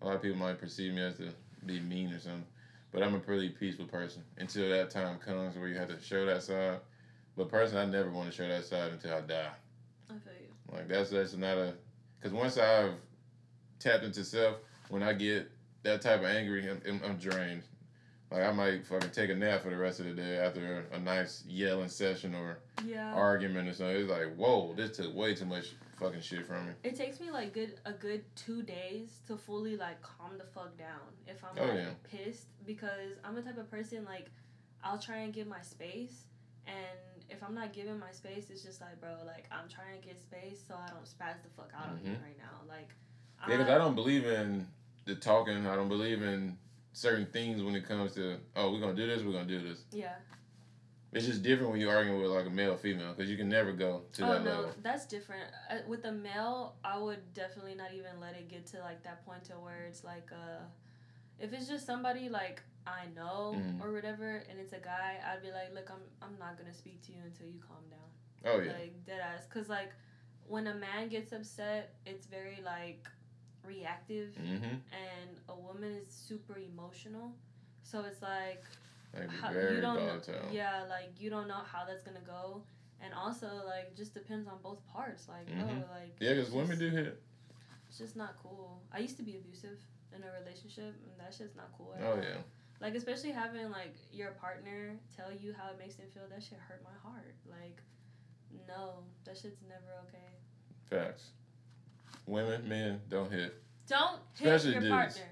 [SPEAKER 1] A lot of people might perceive me as to be mean or something, but I'm a pretty peaceful person until that time comes where you have to show that side. But personally, I never want to show that side until I die.
[SPEAKER 2] I feel you.
[SPEAKER 1] Like that's that's not a, because once I've tapped into self, when I get that type of angry, I'm, I'm drained. Like I might fucking take a nap for the rest of the day after a nice yelling session or
[SPEAKER 2] Yeah.
[SPEAKER 1] argument or something. It's like, whoa, this took way too much fucking shit from me.
[SPEAKER 2] It takes me like good a good two days to fully like calm the fuck down if I'm
[SPEAKER 1] Oh,
[SPEAKER 2] like
[SPEAKER 1] yeah.
[SPEAKER 2] pissed because I'm the type of person like I'll try and give my space and if I'm not giving my space it's just like bro like I'm trying to get space so I don't spaz the fuck out on you
[SPEAKER 1] mm-hmm.
[SPEAKER 2] right now like
[SPEAKER 1] Yeah, because I don't believe in the talking. I don't believe in certain things when it comes to, oh, we're gonna do this, we're gonna do this.
[SPEAKER 2] yeah
[SPEAKER 1] It's just different when you're arguing with like a male or female because you can never go to
[SPEAKER 2] oh
[SPEAKER 1] that
[SPEAKER 2] no
[SPEAKER 1] level.
[SPEAKER 2] that's different uh, with a male I would definitely not even let it get to like that point to where it's like uh if it's just somebody like I know
[SPEAKER 1] Mhm.
[SPEAKER 2] or whatever and it's a guy I'd be like look I'm I'm not gonna speak to you until you calm down
[SPEAKER 1] Oh yeah,
[SPEAKER 2] like dead ass because like when a man gets upset it's very like reactive
[SPEAKER 1] mm-hmm.
[SPEAKER 2] and a woman is super emotional so it's like
[SPEAKER 1] Like
[SPEAKER 2] how,
[SPEAKER 1] very
[SPEAKER 2] you don't know,
[SPEAKER 1] volatile.
[SPEAKER 2] yeah like you don't know how that's gonna go and also like just depends on both parts like
[SPEAKER 1] Mhm.
[SPEAKER 2] oh like
[SPEAKER 1] Yeah, because women do hit.
[SPEAKER 2] it's just not cool i used to be abusive in a relationship and that shit's not cool
[SPEAKER 1] Oh
[SPEAKER 2] all.
[SPEAKER 1] yeah,
[SPEAKER 2] like especially having like your partner tell you how it makes them feel that shit hurt my heart like no that shit's never okay
[SPEAKER 1] facts. Women, men don't hit.
[SPEAKER 2] don't hit
[SPEAKER 1] Especially
[SPEAKER 2] your
[SPEAKER 1] dudes.
[SPEAKER 2] partner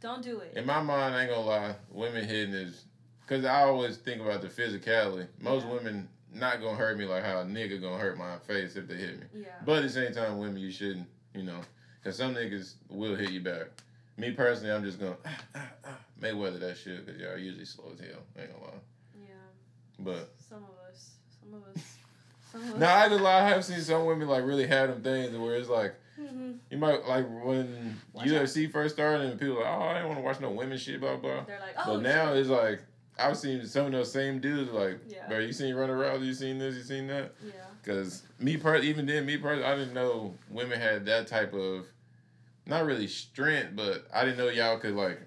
[SPEAKER 2] don't do it
[SPEAKER 1] In my mind, I ain't gonna lie, women hitting is because I always think about the physicality. Most
[SPEAKER 2] Yeah.
[SPEAKER 1] women not gonna hurt me like how a nigga gonna hurt my face if they hit me.
[SPEAKER 2] yeah
[SPEAKER 1] But at the same time, women, you shouldn't, you know, because some niggas will hit you back. Me personally, I'm just gonna ah, ah, ah, Mayweather that shit because y'all usually slow as hell. Ain't gonna lie.
[SPEAKER 2] yeah
[SPEAKER 1] But
[SPEAKER 2] some of us some of us some of us
[SPEAKER 1] no, I lie. I have seen some women like really have them things where it's like
[SPEAKER 2] Mhm.
[SPEAKER 1] you might like when
[SPEAKER 2] Watch
[SPEAKER 1] UFC first started and people like, oh, I don't want to watch no women shit, blah blah.
[SPEAKER 2] they're like oh
[SPEAKER 1] but now
[SPEAKER 2] shit.
[SPEAKER 1] it's like I've seen some of those same dudes like,
[SPEAKER 2] Yeah.
[SPEAKER 1] bro, you seen Ronda Rousey, you seen this, you seen that.
[SPEAKER 2] yeah
[SPEAKER 1] Cause me per even then me personally, I didn't know women had that type of, not really strength, but I didn't know y'all could like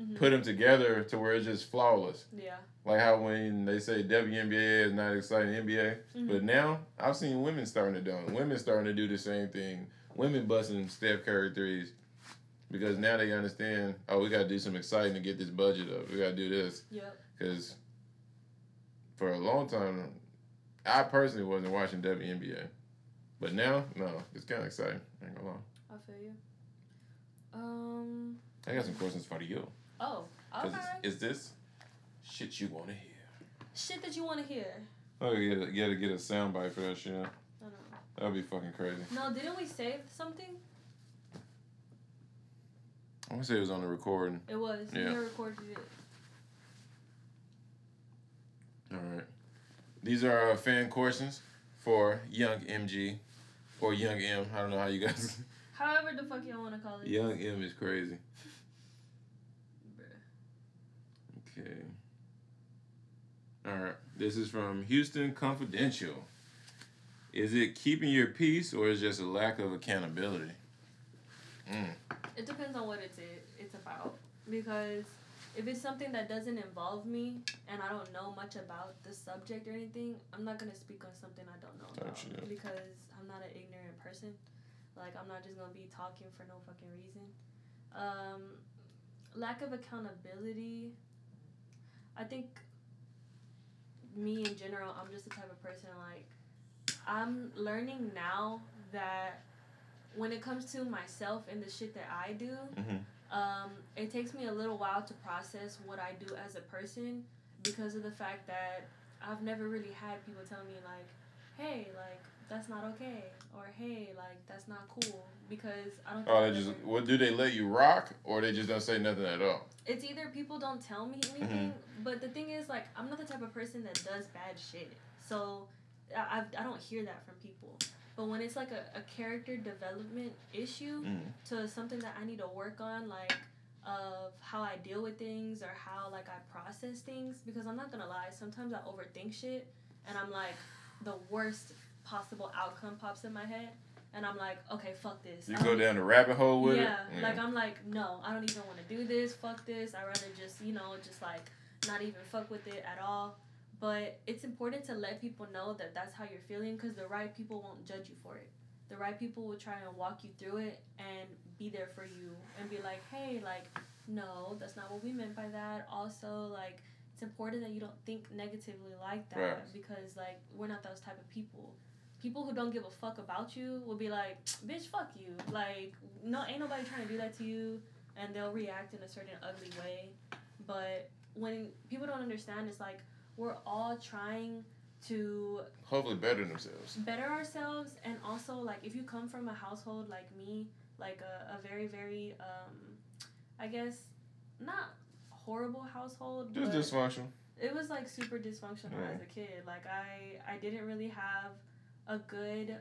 [SPEAKER 2] Mhm.
[SPEAKER 1] put them together to where it's just flawless.
[SPEAKER 2] yeah
[SPEAKER 1] Like how when they say WNBA is not exciting NBA,
[SPEAKER 2] Mhm.
[SPEAKER 1] but now I've seen women starting to do it. Women starting to do the same thing. Women busting Steph Curry threes. Because now they understand, oh, we got to do some exciting to get this budget up. We got to do this.
[SPEAKER 2] yep
[SPEAKER 1] Because for a long time, I personally wasn't watching WNBA. But now, no, it's kind of exciting. I ain't gonna lie.
[SPEAKER 2] I feel you um
[SPEAKER 1] I got some questions for you.
[SPEAKER 2] oh okay
[SPEAKER 1] is this shit you want to hear?
[SPEAKER 2] shit that you want to hear
[SPEAKER 1] Oh, you gotta, you gotta get a soundbite for that shit.
[SPEAKER 2] Know.
[SPEAKER 1] That'd be fucking crazy.
[SPEAKER 2] No, didn't we save something?
[SPEAKER 1] I want to say it was on the recording.
[SPEAKER 2] It was.
[SPEAKER 1] Yeah.
[SPEAKER 2] You recorded it.
[SPEAKER 1] All right. These are our fan questions for Young MG or Young M. I don't know how you guys. *laughs*
[SPEAKER 2] However the fuck y'all want to call it.
[SPEAKER 1] Young M is crazy. *laughs* Okay. All right. This is from Houston Confidential. Is it keeping your peace or is it just a lack of accountability?
[SPEAKER 2] Mm. It depends on what it's it's about because if it's something that doesn't involve me and I don't know much about the subject or anything, I'm not gonna speak on something I don't know about gotcha. because I'm not an ignorant person. Like I'm not just gonna be talking for no fucking reason. Um, lack of accountability. I think me in general, I'm just the type of person like I'm learning now that when it comes to myself and the shit that I do, mm-hmm. um, it takes me a little while to process what I do as a person because of the fact that I've never really had people tell me like, "Hey, like that's not okay," or "Hey, like that's not cool," because I don't.
[SPEAKER 1] Oh, they just what do they let you rock, or they just don't say nothing at all?
[SPEAKER 2] It's either people don't tell me anything, mm-hmm. but the thing is, like, I'm not the type of person that does bad shit, so I, I don't hear that from people. But when it's like a, a character development issue mm. to something that I need to work on, like of how I deal with things or how like I process things, because I'm not gonna lie, sometimes I overthink shit and I'm like the worst possible outcome pops in my head. And I'm like, okay, fuck this.
[SPEAKER 1] You go down the rabbit hole with
[SPEAKER 2] yeah, it? Yeah, like I'm like, no, I don't even want to do this. Fuck this. I rather just, you know, just like not even fuck with it at all. But it's important to let people know that that's how you're feeling because the right people won't judge you for it. The right people will try and walk you through it and be there for you and be like, hey, like, no, that's not what we meant by that. Also, like, it's important that you don't think negatively like that right. because, like, we're not those type of people. People who don't give a fuck about you will be like, bitch, fuck you. Like, no, ain't nobody trying to do that to you. And they'll react in a certain ugly way. But when people don't understand, it's like, we're all trying to
[SPEAKER 1] hopefully better themselves
[SPEAKER 2] better ourselves and also like if you come from a household like me like a, a very very um i guess not horrible household
[SPEAKER 1] just dysfunctional.
[SPEAKER 2] it was like super dysfunctional yeah. as a kid. Like i i didn't really have a good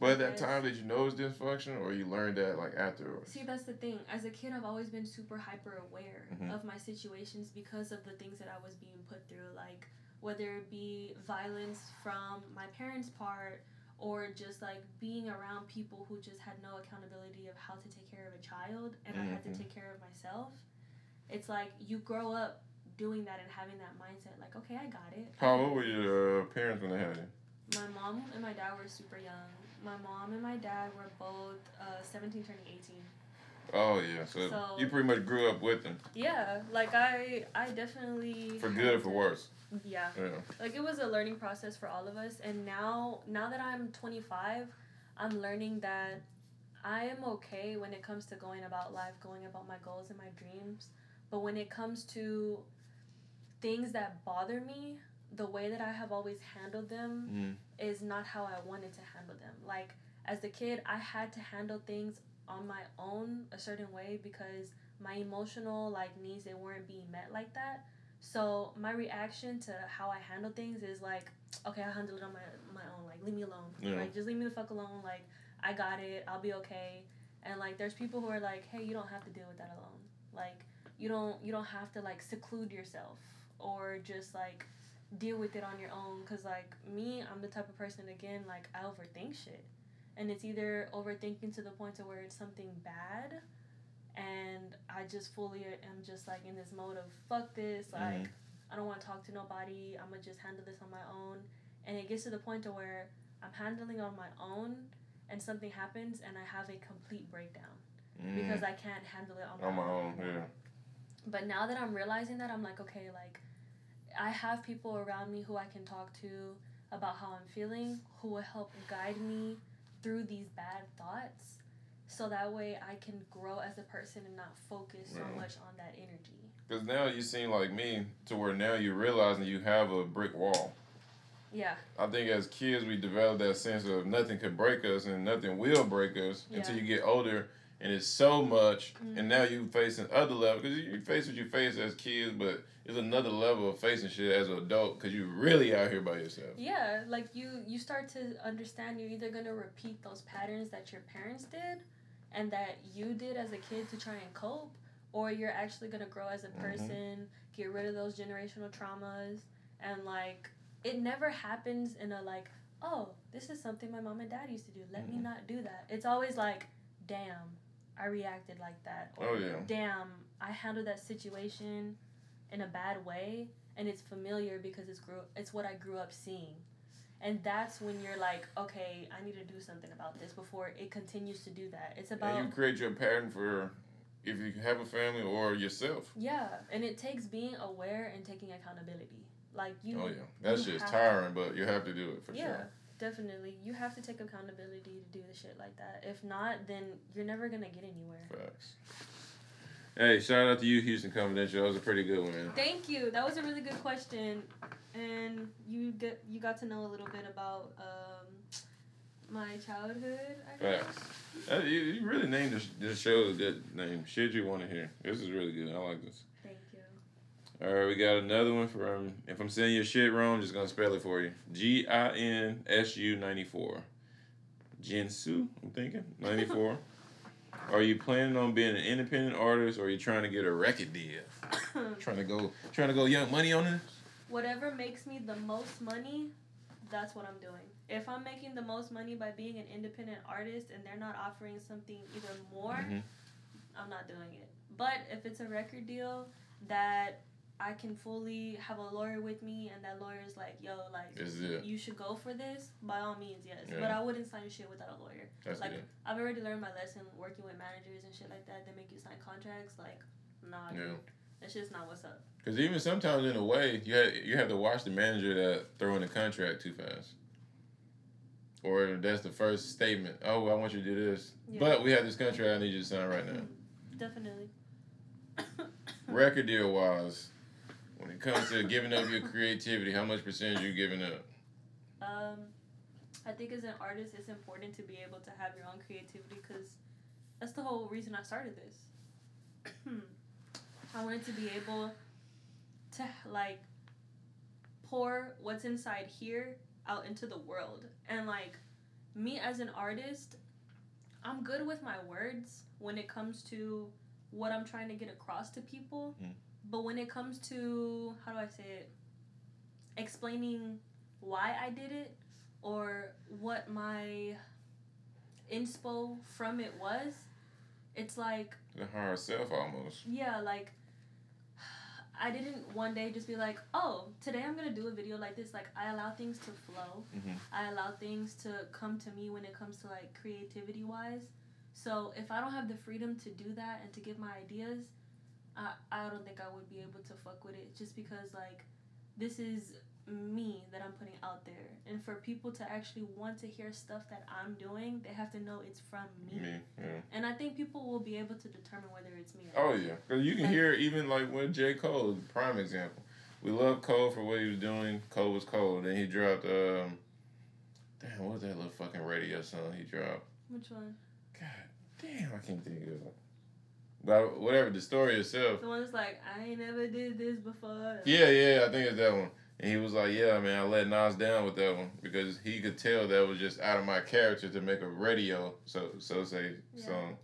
[SPEAKER 1] but at that time, did you know it was dysfunction, or you learned that like afterwards?
[SPEAKER 2] See, that's the thing. As a kid, I've always been super hyper aware mm-hmm. of my situations because of the things that I was being put through, like whether it be violence from my parents' part, or just like being around people who just had no accountability of how to take care of a child, and mm-hmm. I had to mm-hmm. take care of myself. It's like you grow up doing that and having that mindset, like, okay, I got it.
[SPEAKER 1] How old were your uh, parents when they had you?
[SPEAKER 2] My mom and my dad were super young my mom and my dad were both uh, 17 turning 18
[SPEAKER 1] oh yeah so, so, you pretty much grew up with them.
[SPEAKER 2] Yeah like i i definitely
[SPEAKER 1] for good or for worse.
[SPEAKER 2] Yeah. yeah. Like it was a learning process for all of us and now now that i'm 25 i'm learning that i am okay when it comes to going about life going about my goals and my dreams but when it comes to things that bother me the way that I have always handled them mm. is not how I wanted to handle them. Like as a kid, I had to handle things on my own a certain way because my emotional like needs they weren't being met like that. So my reaction to how I handle things is like, okay, I handle it on my my own. Like leave me alone. Yeah. Like just leave me the fuck alone. Like I got it. I'll be okay. And like there's people who are like, hey, you don't have to deal with that alone. Like you don't you don't have to like seclude yourself or just like deal with it on your own. Cause like me, I'm the type of person again like I overthink shit, and it's either overthinking to the point to where it's something bad, and I just fully am just like in this mode of fuck this mm-hmm. like. Mm-hmm. I don't want to talk to nobody. I'm gonna just handle this on my own. And it gets to the point to where I'm handling on my own, and something happens, and I have a complete breakdown mm. because I can't handle it on,
[SPEAKER 1] on my, own. own. Yeah.
[SPEAKER 2] But now that I'm realizing that, I'm like, okay, like I have people around me who I can talk to about how I'm feeling, who will help guide me through these bad thoughts. So that way I can grow as a person and not focus so much on that energy.
[SPEAKER 1] Because now you seem like me to where now you're realizing you have a brick wall.
[SPEAKER 2] Yeah.
[SPEAKER 1] I think as kids we develop that sense of nothing could break us and nothing will break us yeah. until you get older and it's so much mm-hmm. and now you facing other levels because you face what you face as kids but it's another level of facing shit as an adult because you're really out here by yourself
[SPEAKER 2] yeah like you you start to understand you're either going to repeat those patterns that your parents did and that you did as a kid to try and cope or you're actually gonna grow as a
[SPEAKER 1] Mhm.
[SPEAKER 2] person, get rid of those generational traumas, and like it never happens in a like, oh, this is something my mom and dad used to do. Let me
[SPEAKER 1] Mhm.
[SPEAKER 2] not do that. It's always like, damn, I reacted like that. Or,
[SPEAKER 1] Oh, yeah.
[SPEAKER 2] Damn, I handled that situation in a bad way, and it's familiar because it's grew. It's what I grew up seeing. And that's when you're like, okay, I need to do something about this before it continues to do that. It's about
[SPEAKER 1] and you create your pattern for if you have a family or yourself.
[SPEAKER 2] Yeah, and it takes being aware and taking accountability. Like you.
[SPEAKER 1] oh yeah, that's
[SPEAKER 2] you
[SPEAKER 1] just tiring, but you have to do it for
[SPEAKER 2] yeah,
[SPEAKER 1] sure.
[SPEAKER 2] Definitely. You have to take accountability to do the shit like that. If not, then you're never gonna get anywhere.
[SPEAKER 1] Facts. Hey, shout out to you, Houston Confidential. That was a pretty good one.
[SPEAKER 2] Thank you. That was a really good question, and you get you got to know a little bit about um, my childhood. I guess.
[SPEAKER 1] Facts. You, you really named this, this show a good name. Shit you want to hear. This is really good. I like this. All right, we got another one from. If I'm saying your shit wrong, I'm just gonna spell it for you. G I N S U ninety four. Jinsu, I'm thinking *laughs* ninety four. Are you planning on being an independent artist, or are you trying to get a record deal? *coughs* Trying to go, trying to go young money on this.
[SPEAKER 2] Whatever makes me the most money, that's what I'm doing. If I'm making the most money by being an independent artist and they're not offering something even more,
[SPEAKER 1] Mhm.
[SPEAKER 2] I'm not doing it. But if it's a record deal that I can fully have a lawyer with me and that lawyer is like, yo, like,
[SPEAKER 1] it.
[SPEAKER 2] you should go for this, by all means, yes.
[SPEAKER 1] Yeah.
[SPEAKER 2] But I wouldn't sign shit without a lawyer.
[SPEAKER 1] That's
[SPEAKER 2] Like,
[SPEAKER 1] good.
[SPEAKER 2] I've already learned my lesson working with managers and shit like that. They make you sign contracts. Like, nah,
[SPEAKER 1] Yeah.
[SPEAKER 2] dude. That's just not what's up.
[SPEAKER 1] Because even sometimes, in a way, you have, you have to watch the manager that throw in the contract too fast. Or that's the first statement. Oh, I want you to do this,
[SPEAKER 2] Yeah.
[SPEAKER 1] but we have this contract. I need you to sign right now. *laughs*
[SPEAKER 2] Definitely. *coughs*
[SPEAKER 1] Record deal wise, when it comes to giving up your creativity, how much percentage you giving up?
[SPEAKER 2] Um, I think as an artist, it's important to be able to have your own creativity because that's the whole reason I started this. *clears throat* I wanted to be able to like pour what's inside here out into the world. And like me as an artist, I'm good with my words when it comes to what I'm trying to get across to people.
[SPEAKER 1] Mm.
[SPEAKER 2] But when it comes to how do I say it? Explaining why I did it or what my inspo from it was, it's like
[SPEAKER 1] The higher self almost.
[SPEAKER 2] yeah, like I didn't one day just be like, oh, today I'm gonna do a video like this. Like I allow things to flow.
[SPEAKER 1] Mhm.
[SPEAKER 2] I allow things to come to me when it comes to like creativity wise. So if I don't have the freedom to do that and to give my ideas, I I don't think I would be able to fuck with it just because like this is me that I'm putting out there. And for people to actually want to hear stuff that I'm doing, they have to know it's from me.
[SPEAKER 1] Me, yeah.
[SPEAKER 2] And I think people will be able to determine whether it's me or
[SPEAKER 1] Oh yeah, because you can
[SPEAKER 2] Like-
[SPEAKER 1] hear even like with J Cole, prime example. We love Cole for what he was doing. Cole was Cole. Then he dropped um, damn, what was that little fucking radio song he dropped?
[SPEAKER 2] Which one?
[SPEAKER 1] God damn, I can't think of it. But whatever the story itself.
[SPEAKER 2] The one that's like, I ain't never did this before.
[SPEAKER 1] Yeah, yeah, I think it's that one. And he was like, "Yeah, man, I let Nas down with that one because he could tell that was just out of my character to make a radio so so say
[SPEAKER 2] Yeah.
[SPEAKER 1] song,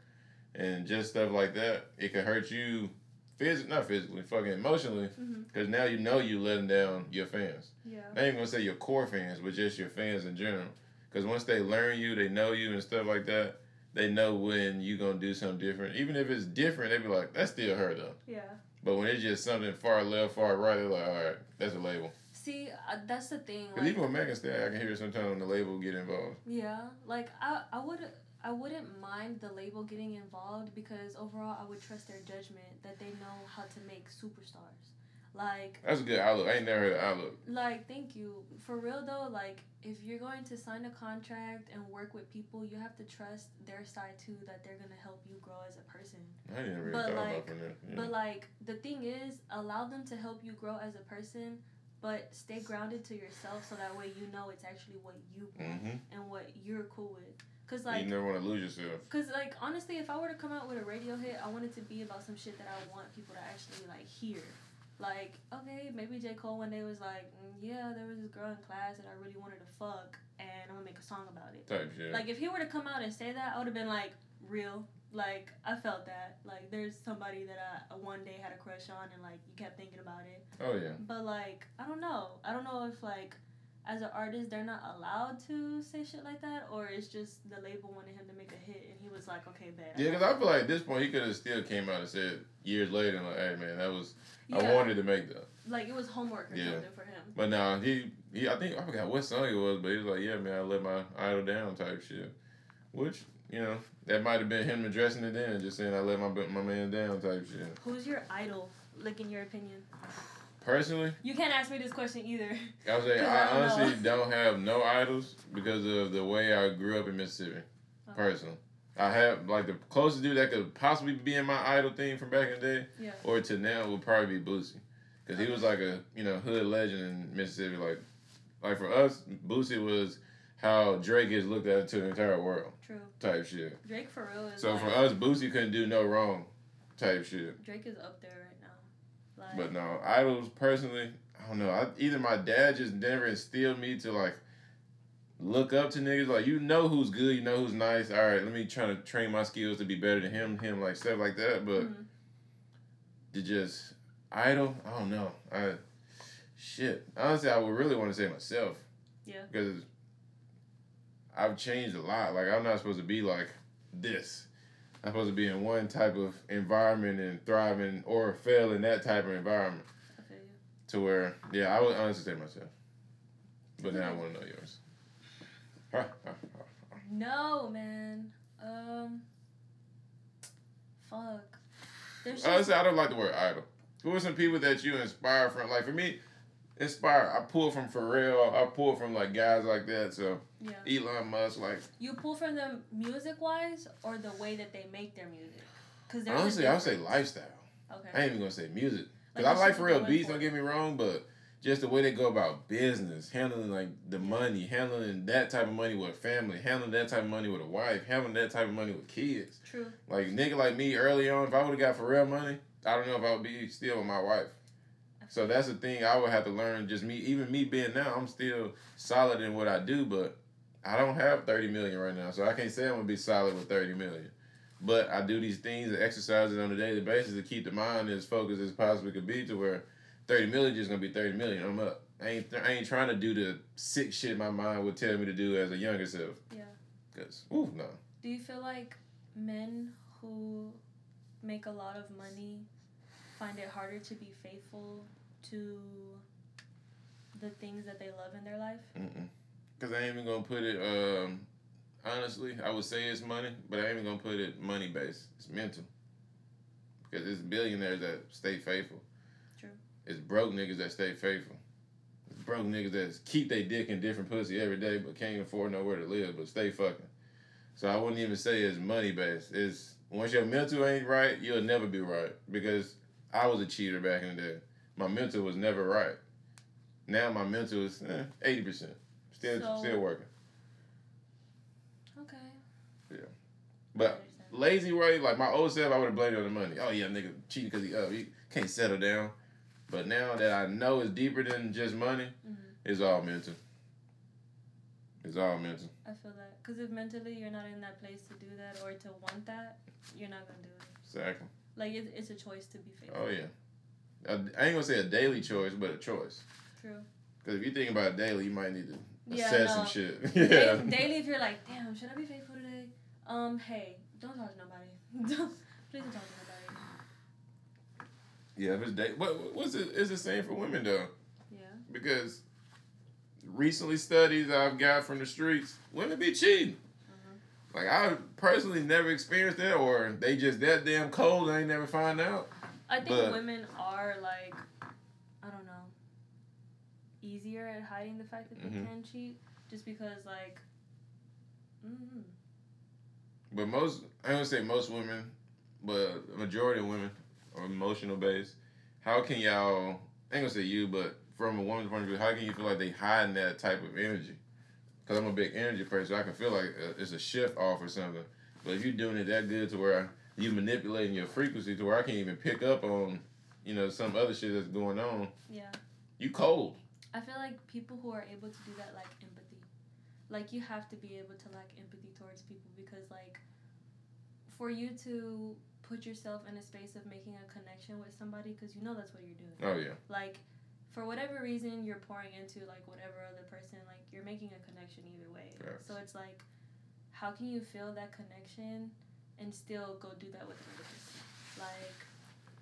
[SPEAKER 1] and just stuff like that. It could hurt you, physically, not physically, fucking emotionally,
[SPEAKER 2] mm-hmm.
[SPEAKER 1] because now you know you letting down your fans.
[SPEAKER 2] Yeah.
[SPEAKER 1] Not even gonna say your core fans, but just your fans in general. Because once they learn you, they know you and stuff like that. They know when you gonna do something different. Even if it's different, they be like, "That's still her though."
[SPEAKER 2] Yeah.
[SPEAKER 1] But when it's just something far left, far right, they're like, "All right, that's a label."
[SPEAKER 2] See, uh, that's the thing. Like,
[SPEAKER 1] even with Megan Thee, I can hear sometimes when the label get involved.
[SPEAKER 2] yeah, like I, I would, I wouldn't mind the label getting involved because overall, I would trust their judgment that they know how to make superstars. Like,
[SPEAKER 1] That's a good outlook. I ain't never heard of outlook.
[SPEAKER 2] like, thank you for real though. Like, if you're going to sign a contract and work with people, you have to trust their side too that they're gonna help you grow as a person.
[SPEAKER 1] I never really
[SPEAKER 2] But,
[SPEAKER 1] thought
[SPEAKER 2] like-
[SPEAKER 1] that. Yeah.
[SPEAKER 2] But like the thing is, allow them to help you grow as a person, but stay grounded to yourself so that way you know it's actually what you want
[SPEAKER 1] mm-hmm.
[SPEAKER 2] and what you're cool with. Cause like you
[SPEAKER 1] never want to lose yourself.
[SPEAKER 2] cause like honestly, if I were to come out with a radio hit, I want it to be about some shit that I want people to actually like hear. Like, okay, maybe J Cole one day was like, mm, yeah, there was this girl in class that I really wanted to fuck, and I'm gonna make a song about it.
[SPEAKER 1] Type shit.
[SPEAKER 2] Like if he were to come out and say that, I would have been like, real. Like I felt that. Like there's somebody that I one day had a crush on, and like you kept thinking about it.
[SPEAKER 1] Oh yeah.
[SPEAKER 2] But like I don't know. I don't know if like as an artist they're not allowed to say shit like that, or it's just the label wanted him to make a hit, and he was like, okay, bad.
[SPEAKER 1] Yeah, because I feel like at this point he could have still came out and said years later, like, "Hey man, that was
[SPEAKER 2] yeah,
[SPEAKER 1] I wanted to make that."
[SPEAKER 2] like it was homework or
[SPEAKER 1] Yeah.
[SPEAKER 2] something for him.
[SPEAKER 1] But now he he I think I forgot what song it was, but he was like, "Yeah, man, I let my idol down" type shit, which you know that might have been him addressing it then, just saying I let my my man down type shit.
[SPEAKER 2] Who's your idol? Like in your opinion,
[SPEAKER 1] Personally,
[SPEAKER 2] you can't ask me this question either.
[SPEAKER 1] I would say *laughs* I
[SPEAKER 2] I
[SPEAKER 1] honestly
[SPEAKER 2] know.
[SPEAKER 1] don't have no idols because of the way I grew up in Mississippi. Personally, I have like the closest dude that could possibly be in my idol thing from back in the day,
[SPEAKER 2] Yeah.
[SPEAKER 1] or to now would probably be Boosie, because he was like a you know hood legend in Mississippi. Like, like for us, Boosie was how Drake is looked at to the entire world
[SPEAKER 2] True.
[SPEAKER 1] type shit.
[SPEAKER 2] Drake for real is.
[SPEAKER 1] So
[SPEAKER 2] like,
[SPEAKER 1] for us, Boosie couldn't do no wrong type shit.
[SPEAKER 2] Drake is up there right now. Like,
[SPEAKER 1] But no, idols personally, I don't know. I, either my dad just never instilled me to like look up to niggas. Like you know who's good, you know who's nice. All right, let me try to train my skills to be better than him, him like stuff like that. But
[SPEAKER 2] mhm.
[SPEAKER 1] to just idol, I don't know. I shit. Honestly, I would really want to say myself.
[SPEAKER 2] Yeah.
[SPEAKER 1] Because I've changed a lot. Like I'm not supposed to be like this. I'm supposed to be in one type of environment and thriving or fail in that type of environment.
[SPEAKER 2] Feel.
[SPEAKER 1] To where, yeah, I would honestly say myself. But now I want to know yours. Huh, huh, huh.
[SPEAKER 2] No, man. Um. Fuck.
[SPEAKER 1] Honestly, I don't like the word idol. Who are some people that you inspire from? Like for me, inspire. I pull from Pharrell. I pull from like guys like that. So
[SPEAKER 2] yeah.
[SPEAKER 1] Elon Musk, like
[SPEAKER 2] You pull from them music wise or the way that they make their music? Because
[SPEAKER 1] honestly, I would say lifestyle.
[SPEAKER 2] Okay.
[SPEAKER 1] I ain't even gonna say music. Cause
[SPEAKER 2] Like
[SPEAKER 1] I like Pharrell beats. Don't get me wrong, but just the way they go about business, handling like the money, handling that type of money with a family, handling that type of money with a wife, handling that type of money with kids.
[SPEAKER 2] True.
[SPEAKER 1] Like nigga like me early on, if I would have got Pharrell money, I don't know if I would be still with my wife. So that's the thing I would have to learn. Just me, even me being now, I'm still solid in what I do, but I don't have thirty million right now, so I can't say I'm gonna be solid with thirty million. But I do these things and exercises on a daily basis to keep the mind as focused as possibly could be to where thirty million just gonna be thirty million. I'm up. I ain't I ain't trying to do the sick shit my mind would tell me to do as a younger self.
[SPEAKER 2] Yeah.
[SPEAKER 1] Cause ooh no.
[SPEAKER 2] Do you feel like men who make a lot of money find it harder to be faithful to the things that they love in their life?
[SPEAKER 1] Cause I ain't even gonna put it. Um, honestly, I would say it's money, but I ain't even gonna put it money based. It's mental. Because it's billionaires that stay faithful.
[SPEAKER 2] True.
[SPEAKER 1] It's broke niggas that stay faithful. It's broke niggas that keep their dick in different pussy every day, but can't afford nowhere to live, but stay fucking. So I wouldn't even say it's money based. It's once your mental ain't right, you'll never be right. Because I was a cheater back in the day. My mental was never right. Now my mental is eh, eighty percent. Still,
[SPEAKER 2] So-
[SPEAKER 1] still working.
[SPEAKER 2] Okay. Yeah, but
[SPEAKER 1] lazy way, like my old self, I would have blamed it on the money. Oh yeah, nigga cheating because he up, he can't settle down. But now that I know it's deeper than just money,
[SPEAKER 2] Mhm.
[SPEAKER 1] it's all mental. It's all mental.
[SPEAKER 2] I feel that. Because if mentally you're not in that place to do that or to want that, you're not going to do it.
[SPEAKER 1] Exactly.
[SPEAKER 2] Like, it's, it's a choice to be faithful.
[SPEAKER 1] Oh yeah. I I ain't gonna say a daily choice, but a choice.
[SPEAKER 2] True.
[SPEAKER 1] Because if you think about it daily, you might need to
[SPEAKER 2] Yeah,
[SPEAKER 1] assess
[SPEAKER 2] no.
[SPEAKER 1] some shit. *laughs* Yeah.
[SPEAKER 2] daily, if you're like, damn, should I be faithful today? Um, hey, don't talk to nobody. *laughs* Don't- Please don't talk to nobody.
[SPEAKER 1] Yeah, if it's day, what what's it? Is the same for women though?
[SPEAKER 2] Yeah.
[SPEAKER 1] Because recently studies I've got from the streets, women be cheating.
[SPEAKER 2] Uh-huh.
[SPEAKER 1] Like I personally never experienced that, or they just that damn cold. I ain't never find out.
[SPEAKER 2] I think
[SPEAKER 1] But-
[SPEAKER 2] women are like, I don't know, easier at hiding the fact that they
[SPEAKER 1] Mhm.
[SPEAKER 2] can cheat, just because like, mm,
[SPEAKER 1] But most, I don't say most women, but majority of women are emotional based. How can y'all? I ain't gonna say you, but from a woman's point of view, how can you feel like they hiding that type of energy? Because I'm a big energy person, so I can feel like uh, it's a shift off or something. But if you're doing it that good to where you manipulating your frequency to where I can't even pick up on, you know, some other shit that's going on,
[SPEAKER 2] yeah.
[SPEAKER 1] you cold.
[SPEAKER 2] I feel like people who are able to do that like empathy. Like you have to be able to lack empathy towards people because like for you to put yourself in a space of making a connection with somebody because you know that's what you're doing.
[SPEAKER 1] Oh yeah.
[SPEAKER 2] Like, for whatever reason, you're pouring into like whatever other person. Like, you're making a connection either way.
[SPEAKER 1] Facts.
[SPEAKER 2] So it's like, how can you feel that connection and still go do that with another person? Like,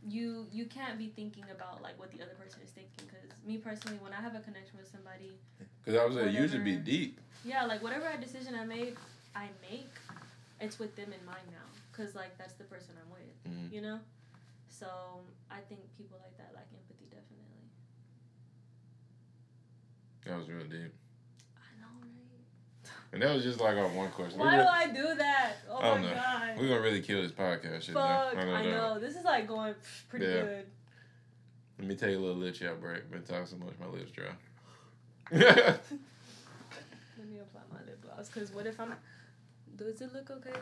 [SPEAKER 2] you you can't be thinking about like what the other person is thinking. Because me personally, when I have a connection with somebody,
[SPEAKER 1] Because I was saying, usually be
[SPEAKER 2] Whatever.
[SPEAKER 1] deep.
[SPEAKER 2] yeah, like whatever decision I made, I make, it's with them in mind now. Cause like that's the person I'm with,
[SPEAKER 1] Mhm.
[SPEAKER 2] you know. So I think people like that lack empathy definitely.
[SPEAKER 1] That was real deep.
[SPEAKER 2] I know?
[SPEAKER 1] And that was just like our one question.
[SPEAKER 2] Why do I do that? Oh
[SPEAKER 1] I don't
[SPEAKER 2] my
[SPEAKER 1] know.
[SPEAKER 2] god.
[SPEAKER 1] we're gonna really kill this podcast shit
[SPEAKER 2] Fuck,
[SPEAKER 1] now.
[SPEAKER 2] I know. This is like going pretty
[SPEAKER 1] Yeah.
[SPEAKER 2] good.
[SPEAKER 1] Let me take a little lip chat break. Been talking so much, my lips dry. *laughs*
[SPEAKER 2] Let me apply my lip gloss. Cause what if I'm? Does it look okay?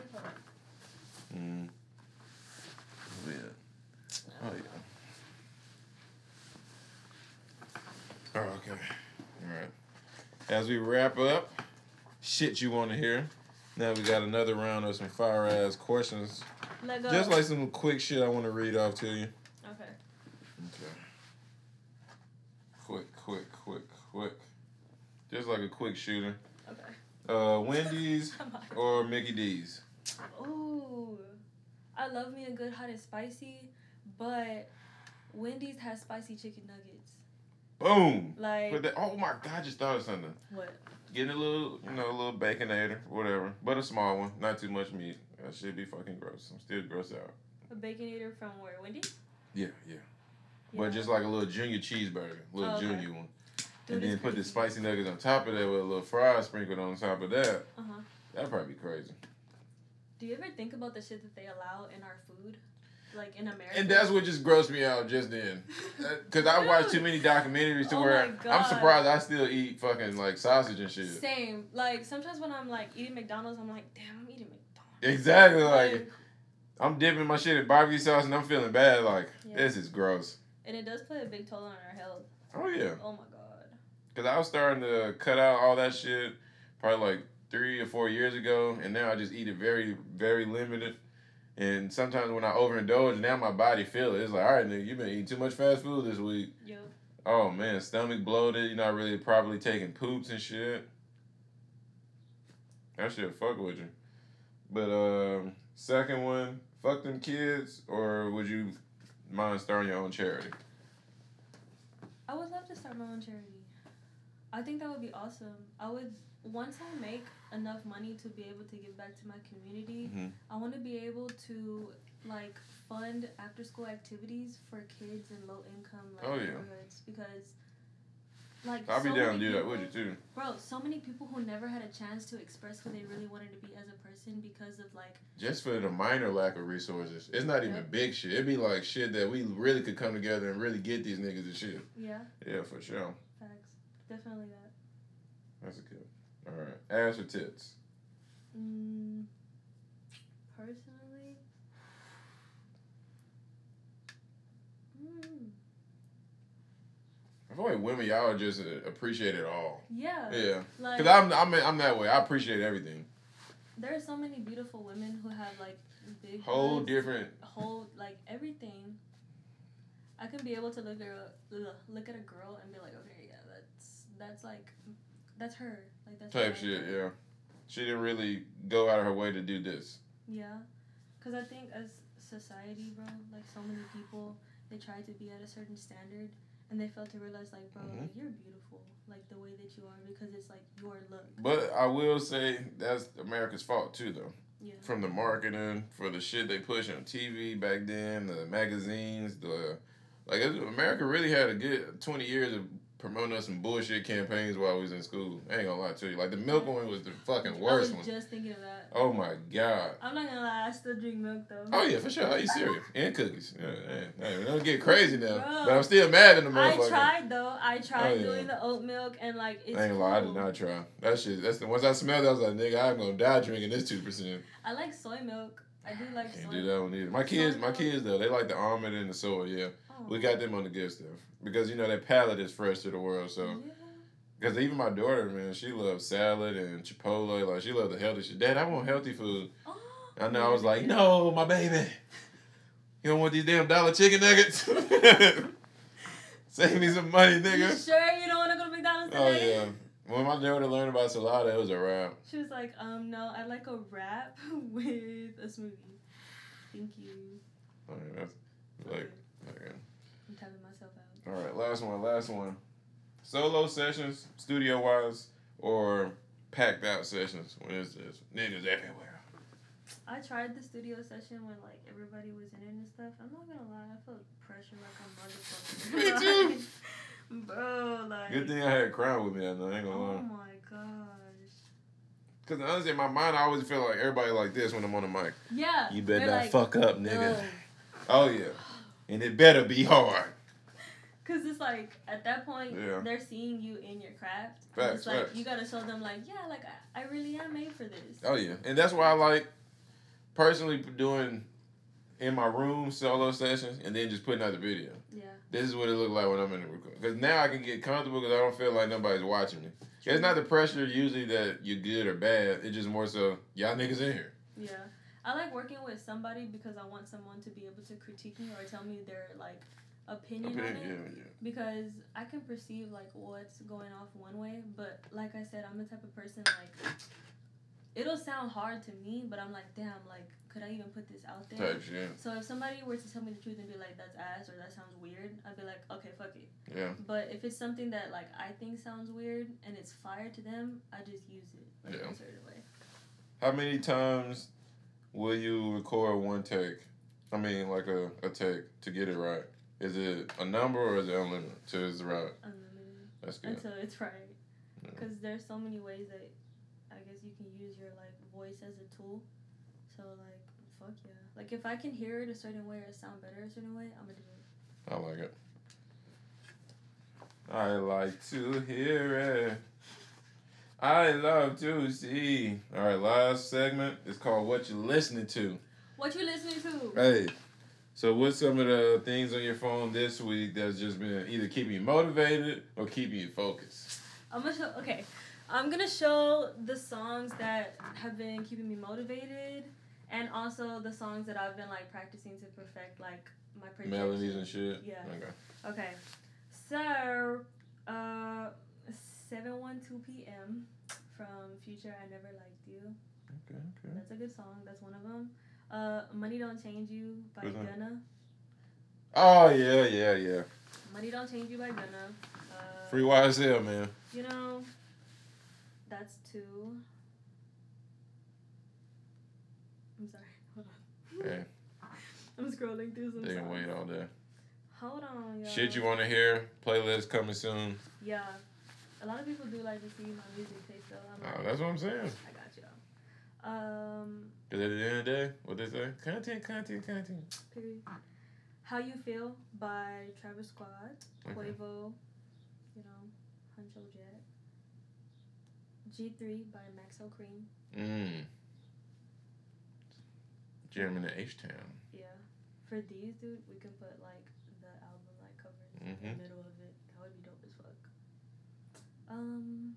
[SPEAKER 1] Mm. Yeah. Oh yeah. Oh, okay. All right. As we wrap up, shit you want to hear. Now we got another round of some fire ass questions.
[SPEAKER 2] Let go.
[SPEAKER 1] Just like some quick shit I want to read off to you.
[SPEAKER 2] okay.
[SPEAKER 1] Okay. Quick, quick, quick, quick. Just like a quick shooter.
[SPEAKER 2] Okay.
[SPEAKER 1] Uh, Wendy's *laughs* or Mickey D's?
[SPEAKER 2] Ooh, I love me a good hot and spicy, but Wendy's has spicy chicken nuggets.
[SPEAKER 1] Boom.
[SPEAKER 2] Like
[SPEAKER 1] that, oh my god, I just thought of something.
[SPEAKER 2] what?
[SPEAKER 1] Getting a little, you know, a little baconator, whatever, but a small one, not too much meat. That should be fucking gross. I'm still gross out.
[SPEAKER 2] A baconator from where? Wendy's?
[SPEAKER 1] Yeah, yeah.
[SPEAKER 2] Yeah.
[SPEAKER 1] But just like a little junior cheeseburger, little
[SPEAKER 2] Oh, okay.
[SPEAKER 1] junior one,
[SPEAKER 2] Dude,
[SPEAKER 1] and then
[SPEAKER 2] it's
[SPEAKER 1] put the spicy nuggets on top of that with a little fries sprinkled on top of that.
[SPEAKER 2] Uh huh.
[SPEAKER 1] That'd probably be crazy.
[SPEAKER 2] Do you ever think about the shit that they allow in our food, like in America?
[SPEAKER 1] And that's what just grossed me out just then. *laughs* Uh, because I watched too many documentaries to
[SPEAKER 2] Oh
[SPEAKER 1] where I'm surprised I still eat fucking like sausage and shit.
[SPEAKER 2] Same. Like sometimes when I'm like eating McDonald's, I'm like, damn, I'm eating McDonald's.
[SPEAKER 1] Exactly. Like, I'm dipping my shit in barbecue sauce and I'm feeling bad. Like,
[SPEAKER 2] Yeah.
[SPEAKER 1] this is gross.
[SPEAKER 2] and it does play a big toll on our health.
[SPEAKER 1] Oh, yeah.
[SPEAKER 2] Oh my god.
[SPEAKER 1] Because I was starting to cut out all that shit probably like three or four years ago. And now I just eat it very, very limited. And sometimes when I overindulge, now my body feel it. It's like, all right, nigga, you've been eating too much fast food this week.
[SPEAKER 2] Yo.
[SPEAKER 1] Oh man, stomach bloated. You're not really properly taking poops and shit. That shit fuck with you. But um, second one, fuck them kids, or would you mind starting your own charity?
[SPEAKER 2] I would love to start my own charity. I think that would be awesome. I would once I make enough money to be able to give back to my community.
[SPEAKER 1] Mhm.
[SPEAKER 2] I want to be able to like fund after school activities for kids in low income like
[SPEAKER 1] Oh, yeah.
[SPEAKER 2] neighborhoods because like
[SPEAKER 1] I'll be
[SPEAKER 2] so
[SPEAKER 1] down to do that with you too.
[SPEAKER 2] Bro, so many people who never had a chance to express who they really wanted to be as a person because of like
[SPEAKER 1] Just for the minor lack of resources. It's not even
[SPEAKER 2] Yep.
[SPEAKER 1] big shit. It'd be like shit that we really could come together and really get these niggas and shit.
[SPEAKER 2] yeah,
[SPEAKER 1] Yeah, for sure.
[SPEAKER 2] facts. Definitely that.
[SPEAKER 1] That's a good. Ass or tits?
[SPEAKER 2] Mm, personally, mm,
[SPEAKER 1] I feel like women, y'all just uh, appreciate it all.
[SPEAKER 2] yeah,
[SPEAKER 1] Yeah.
[SPEAKER 2] like
[SPEAKER 1] Cause I'm I'm I'm that way. I appreciate everything.
[SPEAKER 2] there are so many beautiful women who have like big
[SPEAKER 1] Whole different.
[SPEAKER 2] whole like everything. I can be able to look at a, look at a girl and be like, okay, yeah, that's that's like that's her, like that's
[SPEAKER 1] Type shit,
[SPEAKER 2] like.
[SPEAKER 1] yeah. She didn't really go out of her way to do this.
[SPEAKER 2] Yeah, because I think as society, bro, like so many people, they try to be at a certain standard, and they fail to realize, like, bro,
[SPEAKER 1] Mhm.
[SPEAKER 2] you're beautiful, like the way that you are, because it's like your look.
[SPEAKER 1] But I will say that's America's fault too, though.
[SPEAKER 2] Yeah.
[SPEAKER 1] From the marketing, for the shit they push on TV back then, the magazines, the like. America really had a good twenty years of promoting us some bullshit campaigns while we was in school. I ain't gonna lie to you. Like the milk one was the fucking
[SPEAKER 2] I
[SPEAKER 1] worst
[SPEAKER 2] was
[SPEAKER 1] one.
[SPEAKER 2] just thinking of that.
[SPEAKER 1] Oh my god.
[SPEAKER 2] I'm not gonna lie, I still drink milk though.
[SPEAKER 1] Oh yeah, for sure. I eat cereal and cookies. Yeah, yeah, yeah. Don't get crazy now.
[SPEAKER 2] Bro.
[SPEAKER 1] But I'm still mad at the
[SPEAKER 2] milk.
[SPEAKER 1] I
[SPEAKER 2] tried though. I tried
[SPEAKER 1] Oh, yeah.
[SPEAKER 2] doing the oat milk and like it's
[SPEAKER 1] I ain't gonna lie, I did not try. That shit. That's the once I smelled it, I was like, nigga, I'm gonna die drinking this two percent.
[SPEAKER 2] I like soy milk. I do like
[SPEAKER 1] Can't
[SPEAKER 2] soy.
[SPEAKER 1] do that one either. My kids, my
[SPEAKER 2] milk.
[SPEAKER 1] kids though, they like the almond and the soy. Yeah. We got them on the good stuff because you know that palate is fresh to the world. So
[SPEAKER 2] Yeah.
[SPEAKER 1] because even my daughter, man, she loves salad and Chipotle. Like she loves the healthy shit. Dad, I want healthy food.
[SPEAKER 2] Oh.
[SPEAKER 1] I know. I was like, no, my baby. You don't want these damn dollar chicken nuggets? *laughs* Save me some money,
[SPEAKER 2] You
[SPEAKER 1] nigga.
[SPEAKER 2] sure you don't want to go to McDonald's today?
[SPEAKER 1] Oh yeah. When my daughter learned about salada, it was a wrap.
[SPEAKER 2] She was like, um, no, I'd like a wrap *laughs* with a smoothie. Thank you.
[SPEAKER 1] Right, that's like, okay.
[SPEAKER 2] I'm tapping myself out.
[SPEAKER 1] All right. Last one. Last one. Solo sessions, studio wise, or packed out sessions. When it's just niggas everywhere.
[SPEAKER 2] I tried the studio session when like everybody was in it and stuff. I'm not gonna lie, I felt pressure like a motherfucker. *laughs*
[SPEAKER 1] Me too.
[SPEAKER 2] Bro, like.
[SPEAKER 1] Good thing I had Crown with me. I know. I ain't gonna
[SPEAKER 2] Oh
[SPEAKER 1] lie.
[SPEAKER 2] Oh my gosh.
[SPEAKER 1] Cause honestly, in my mind, I always feel like everybody like this when I'm on the mic.
[SPEAKER 2] Yeah.
[SPEAKER 1] You better not
[SPEAKER 2] like,
[SPEAKER 1] fuck up, nigga.
[SPEAKER 2] "No."
[SPEAKER 1] Oh yeah, and it better be hard.
[SPEAKER 2] Cause it's like at that point
[SPEAKER 1] Yeah.
[SPEAKER 2] they're seeing you in your craft.
[SPEAKER 1] Facts,
[SPEAKER 2] it's like
[SPEAKER 1] facts.
[SPEAKER 2] you gotta show them like, yeah, like I, I really am made for this.
[SPEAKER 1] Oh yeah, and that's why I like personally doing in my room solo sessions and then just putting out the video.
[SPEAKER 2] Yeah.
[SPEAKER 1] This is what it looked like when I'm in the record. Because now I can get comfortable because I don't feel like nobody's watching me. It's not the pressure usually that you're good or bad. It's just more so y'all niggas in here.
[SPEAKER 2] Yeah. I like working with somebody because I want someone to be able to critique me or tell me they're like opinion
[SPEAKER 1] Okay,
[SPEAKER 2] on it.
[SPEAKER 1] yeah.
[SPEAKER 2] Because I can perceive like what's going off one way, but like I said, I'm the type of person like it'll sound hard to me, but I'm like, damn, like could I even put this out there?
[SPEAKER 1] Type shit.
[SPEAKER 2] So if somebody were to tell me the truth and be like, that's ass or that sounds weird, I'd be like, okay, fuck it.
[SPEAKER 1] Yeah.
[SPEAKER 2] But if it's something that like I think sounds weird and it's fire to them, I just use it like,
[SPEAKER 1] Yeah.
[SPEAKER 2] in a certain way.
[SPEAKER 1] How many times will you record one take? I mean, like a, a take to get it right. Is it a number or is it unlimited till it's right?
[SPEAKER 2] Unlimited
[SPEAKER 1] That's good.
[SPEAKER 2] until it's right.
[SPEAKER 1] Yeah.
[SPEAKER 2] Because there's so many ways that I guess you can use your like voice as a tool. So like, fuck yeah. Like if I can hear it a certain way or sound better a certain way, I'm gonna do it.
[SPEAKER 1] I like it. I like to hear it. I love to see. All right, last segment is called "What You Listening To."
[SPEAKER 2] What you listening to?
[SPEAKER 1] Hey, so what's some of the things on your phone this week that's just been either keeping you motivated or keeping you focused?
[SPEAKER 2] I'm gonna show. Okay, I'm gonna show the songs that have been keeping me motivated, and also the songs that I've been like practicing to perfect like my.
[SPEAKER 1] Melodies and shit.
[SPEAKER 2] Yeah.
[SPEAKER 1] Okay.
[SPEAKER 2] Okay, so uh, seven one two p.m. from Future. I never liked you.
[SPEAKER 1] Okay. Okay.
[SPEAKER 2] That's a good song. That's one of them. Uh, Money Don't Change You by
[SPEAKER 1] that?
[SPEAKER 2] Gunna.
[SPEAKER 1] Oh yeah, yeah, yeah.
[SPEAKER 2] Money Don't Change You by Gunna. Uh,
[SPEAKER 1] Free YSL, man.
[SPEAKER 2] You know, that's two. I'm sorry. Hold on.
[SPEAKER 1] Hey, *laughs*
[SPEAKER 2] I'm scrolling through some.
[SPEAKER 1] they can wait all day.
[SPEAKER 2] Hold on, y'all.
[SPEAKER 1] Shit you want to hear? Playlist coming soon.
[SPEAKER 2] Yeah, a lot of people do like to see my music taste though. I'm
[SPEAKER 1] Oh,
[SPEAKER 2] like,
[SPEAKER 1] that's what I'm saying.
[SPEAKER 2] I got you. Um,
[SPEAKER 1] Because at the end of the day, what they say? Content, content, content.
[SPEAKER 2] period. How You Feel by Travis Scott,
[SPEAKER 1] Okay.
[SPEAKER 2] Quavo, you know, Huncho Jack. G3 by Maxo Kream.
[SPEAKER 1] Mmm. German in H Town.
[SPEAKER 2] Yeah. For these, dude, we can put like the album like covers in
[SPEAKER 1] Mhm.
[SPEAKER 2] the middle of it. That would be dope as fuck. Um,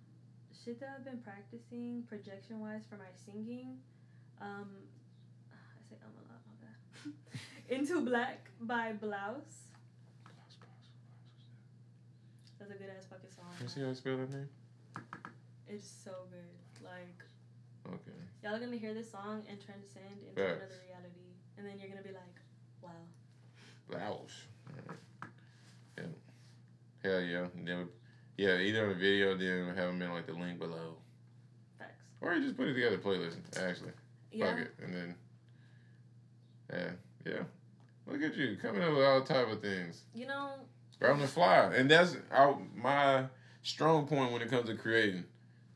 [SPEAKER 2] shit that I've been practicing projection wise for my singing. Um, I say um a lot. My bad. *laughs* Into Black by Blouse. That's a good ass fucking song.
[SPEAKER 1] You see how I spell that name?
[SPEAKER 2] It's so good. Like
[SPEAKER 1] Okay.
[SPEAKER 2] y'all are gonna hear this song and transcend into another reality, and then you're gonna be like, wow.
[SPEAKER 1] Blouse. Yeah. Hell yeah. Then, yeah, either on the video, then have them in like the link below.
[SPEAKER 2] Facts.
[SPEAKER 1] Or you just put it together playlist, actually.
[SPEAKER 2] Yeah.
[SPEAKER 1] Fuck it. And then, yeah, yeah. Look at you coming up with all type of things.
[SPEAKER 2] You know,
[SPEAKER 1] on the fly. And that's our, my strong point when it comes to creating.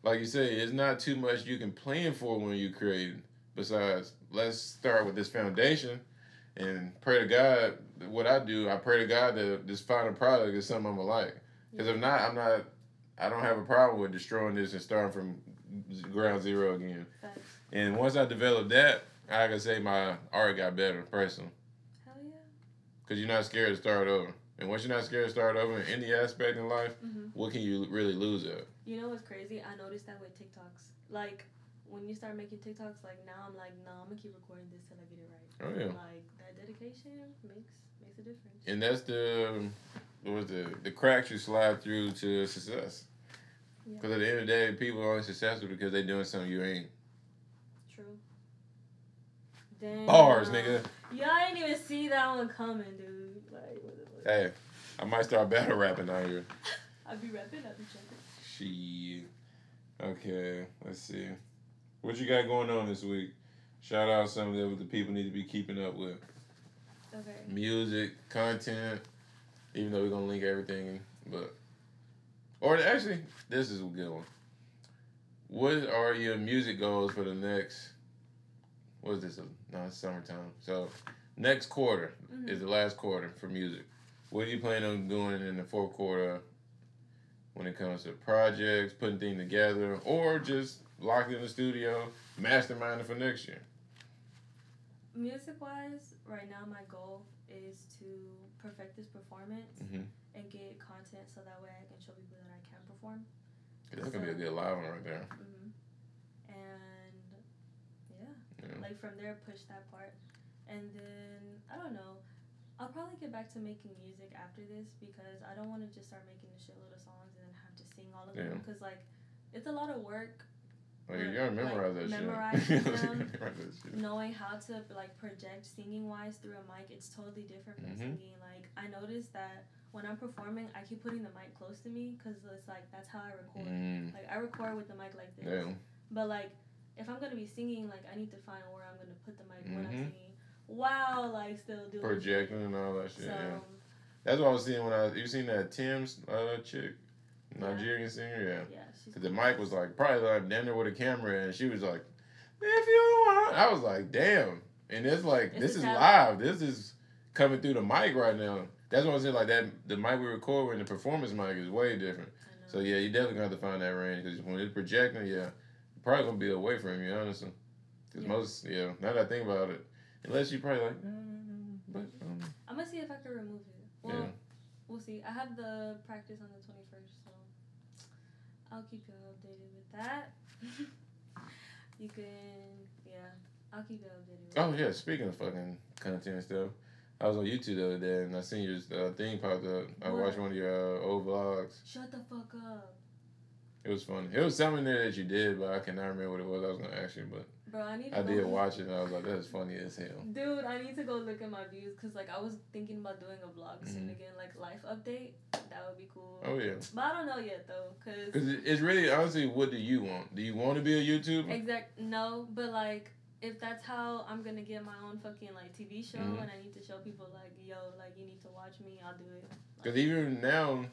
[SPEAKER 1] Like you say, it's not too much you can plan for when you're creating. Besides, let's start with this foundation and pray to God. What I do, I pray to God that this final product is something I'm gonna like. Because if not, I'm not. I don't have a problem with destroying this and starting from ground zero again.
[SPEAKER 2] facts.
[SPEAKER 1] And once I developed that, I can say my art got better personally.
[SPEAKER 2] Hell yeah.
[SPEAKER 1] Because you're not scared to start over. And once you're not scared to start over in any aspect in life,
[SPEAKER 2] hmm
[SPEAKER 1] what can you really lose at?
[SPEAKER 2] You know what's crazy? I noticed that with TikToks. Like, when you start making TikToks, like now I'm like, no, I'm gonna keep recording this till I get it right.
[SPEAKER 1] Oh yeah.
[SPEAKER 2] Like that dedication makes makes a difference.
[SPEAKER 1] And that's the what was the the cracks you slide through to success.
[SPEAKER 2] Yeah.
[SPEAKER 1] Because at the end of the day, people are only successful because they're doing something you ain't.
[SPEAKER 2] Damn.
[SPEAKER 1] Bars, nigga.
[SPEAKER 2] Y'all didn't even see that one coming, dude. Like, what the?
[SPEAKER 1] Hey, I might start battle rapping out here. *laughs*
[SPEAKER 2] I'll be rapping, I'll be jumping.
[SPEAKER 1] Shit. Okay, let's see. What you got going on this week? Shout out some of that the people need to be keeping up with.
[SPEAKER 2] Okay.
[SPEAKER 1] Music, content, even though we're gonna link everything, but or actually, this is a good one. What are your music goals for the next? What is this? No, it's summertime. So next quarter
[SPEAKER 2] Mhm.
[SPEAKER 1] is the last quarter for music. What do you plan on doing in the fourth quarter when it comes to projects, putting things together, or just locked in the studio, masterminding for next year?
[SPEAKER 2] Music wise, right now my goal is to perfect this performance
[SPEAKER 1] Mhm.
[SPEAKER 2] and get content so that way I can show people that I can perform.
[SPEAKER 1] That's gonna be a good live one right there.
[SPEAKER 2] hmm And yeah,
[SPEAKER 1] Yeah.
[SPEAKER 2] like from there, push that part. And then, I don't know, I'll probably get back to making music after this because I don't want to just start making a shitload of songs and then have to sing all of them. Because, like, it's a lot of work
[SPEAKER 1] Like, you gotta memorize
[SPEAKER 2] like,
[SPEAKER 1] that
[SPEAKER 2] memorizing
[SPEAKER 1] shit. *laughs*
[SPEAKER 2] them.
[SPEAKER 1] memorize shit.
[SPEAKER 2] knowing how to like project singing wise through a mic it's totally different from
[SPEAKER 1] Mhm.
[SPEAKER 2] singing like i noticed that when i'm performing i keep putting the mic close to me because it's like that's how i record
[SPEAKER 1] Mm,
[SPEAKER 2] like i record with the mic like this
[SPEAKER 1] yeah.
[SPEAKER 2] but like if i'm gonna be singing like i need to find where i'm gonna put the mic when i'm singing while like still doing
[SPEAKER 1] Projecting and all that
[SPEAKER 2] so
[SPEAKER 1] shit. Yeah. That's what I was seeing when I you seen that Tems uh chick, Nigerian singer. Yeah.
[SPEAKER 2] yeah
[SPEAKER 1] the mic was like probably like down there with a camera, and she was like, "If you want," I was like, "Damn!" And it's like
[SPEAKER 2] It's
[SPEAKER 1] this is
[SPEAKER 2] talent.
[SPEAKER 1] live. This is coming through the mic right now. That's what I'm saying. Like that, the mic we record and the performance mic is way different. So yeah, you definitely gonna have to find that range because when it's projecting, yeah, probably gonna be away from you, honestly. Because
[SPEAKER 2] Yeah.
[SPEAKER 1] most, yeah, now that I think about it, unless you probably like, no, no, no, but um,
[SPEAKER 2] i'm gonna see if i can remove it well
[SPEAKER 1] yeah,
[SPEAKER 2] we'll see i have the practice on the 21st so i'll keep you updated with that *laughs* you can yeah i'll keep you updated with
[SPEAKER 1] Oh yeah, speaking of fucking content and stuff, I was on YouTube the other day and I seen your uh, thing popped up. I
[SPEAKER 2] What?
[SPEAKER 1] watched one of your uh, old vlogs.
[SPEAKER 2] shut the fuck up
[SPEAKER 1] It was funny. It was something there that you did, but I cannot remember what it was. I was gonna ask you, but
[SPEAKER 2] bro i need to
[SPEAKER 1] I did
[SPEAKER 2] look-
[SPEAKER 1] watch it and I was like, that's funny as hell.
[SPEAKER 2] dude i need to go look at my views because like i was thinking about doing a vlog soon
[SPEAKER 1] Mhm.
[SPEAKER 2] again like life update that would be cool
[SPEAKER 1] Oh yeah,
[SPEAKER 2] but i don't know yet though because
[SPEAKER 1] because it's really honestly, what do you want? Do you want to be a YouTuber?
[SPEAKER 2] Exact no, but like if that's how I'm gonna get my own fucking like TV show
[SPEAKER 1] Mhm.
[SPEAKER 2] and I need to show people like yo like you need to watch me, I'll do it.
[SPEAKER 1] Because even now,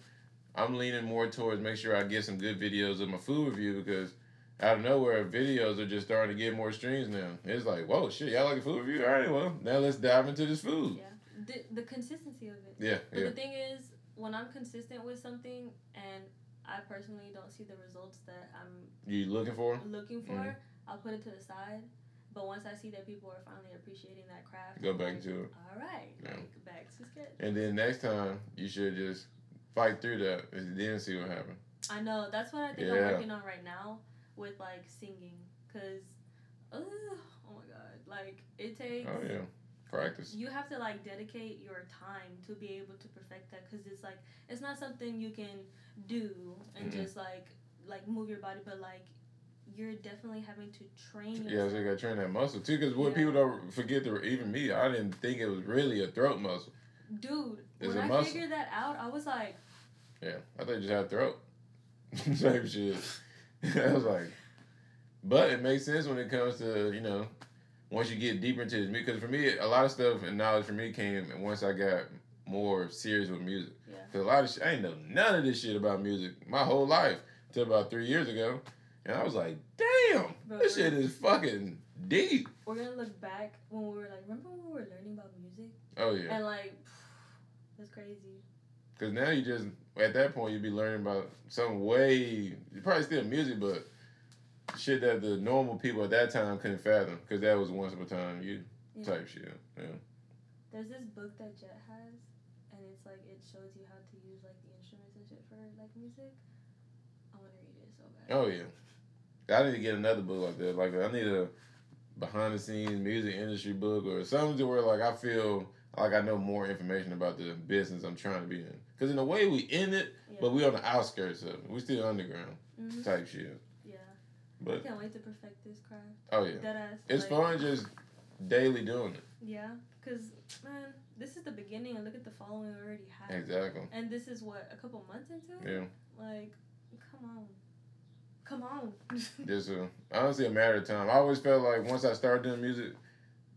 [SPEAKER 1] I'm leaning more towards make sure I get some good videos of my food review because out of nowhere, videos are just starting to get more streams now. It's like, whoa, shit, y'all like a food review? All right, well, now let's dive into this food.
[SPEAKER 2] Yeah, the the consistency of it.
[SPEAKER 1] Yeah,
[SPEAKER 2] But
[SPEAKER 1] yeah.
[SPEAKER 2] the thing is, when I'm consistent with something and I personally don't see the results that I'm
[SPEAKER 1] You looking for?
[SPEAKER 2] looking for,
[SPEAKER 1] Mhm.
[SPEAKER 2] I'll put it to the side. But once I see that people are finally appreciating that craft,
[SPEAKER 1] Go back
[SPEAKER 2] like,
[SPEAKER 1] to it.
[SPEAKER 2] All right,
[SPEAKER 1] Yeah.
[SPEAKER 2] like back to sketch.
[SPEAKER 1] And then next time, you should just fight through that and then see what happened.
[SPEAKER 2] I know that's what I think I'm working on right now with like singing, cause, oh my god, like it takes.
[SPEAKER 1] Oh, yeah. Practice.
[SPEAKER 2] You have to like dedicate your time to be able to perfect that, cause it's like it's not something you can do and
[SPEAKER 1] Mhm.
[SPEAKER 2] just like like move your body, but like you're definitely having to train
[SPEAKER 1] Yeah, so you got to train that muscle too. Because what
[SPEAKER 2] Yeah.
[SPEAKER 1] people don't forget, to, even me, I didn't think it was really a throat muscle.
[SPEAKER 2] Dude,
[SPEAKER 1] It's
[SPEAKER 2] when I
[SPEAKER 1] muscle.
[SPEAKER 2] figured that out, I was like,
[SPEAKER 1] Yeah, I thought you just had a throat. *laughs* Same shit. *laughs* I was like, but it makes sense when it comes to you know, once you get deeper into this. Because for me, a lot of stuff and knowledge for me came once I got more serious with music.
[SPEAKER 2] Yeah.
[SPEAKER 1] Cause a lot of shit, I ain't know none of this shit about music my whole life till about three years ago, and I was like, damn,
[SPEAKER 2] Bro,
[SPEAKER 1] this shit is fucking deep.
[SPEAKER 2] we're gonna look back when we were like, remember when we were learning about music
[SPEAKER 1] Oh yeah.
[SPEAKER 2] and like, *sighs* that's crazy.
[SPEAKER 1] Because now you just at that point you'd be learning about some way probably still music, but shit that the normal people at that time couldn't fathom. Because that was once upon a time you
[SPEAKER 2] Yeah.
[SPEAKER 1] type shit. Yeah.
[SPEAKER 2] There's this book that Jet has, and it's like it shows you how to use like the instruments and shit for like music. I want to read it so bad.
[SPEAKER 1] Oh yeah. I need to get another book like that. Like I need a behind the scenes music industry book or something to where like I feel like I know more information about the business I'm trying to be in. Because in a way we in it,
[SPEAKER 2] Yeah.
[SPEAKER 1] but we on the outskirts of it. We still underground
[SPEAKER 2] Mhm.
[SPEAKER 1] type shit.
[SPEAKER 2] Yeah.
[SPEAKER 1] But I
[SPEAKER 2] can't wait to perfect this craft.
[SPEAKER 1] oh yeah,
[SPEAKER 2] Dead ass.
[SPEAKER 1] it's
[SPEAKER 2] like,
[SPEAKER 1] fun just daily doing it.
[SPEAKER 2] Yeah, because man, this is the beginning, and look at the following we already have.
[SPEAKER 1] Exactly.
[SPEAKER 2] And this is what a couple months into. it?
[SPEAKER 1] Yeah.
[SPEAKER 2] Like, come on, come on.
[SPEAKER 1] Just a, honestly a matter of time. I always felt like once I started doing music,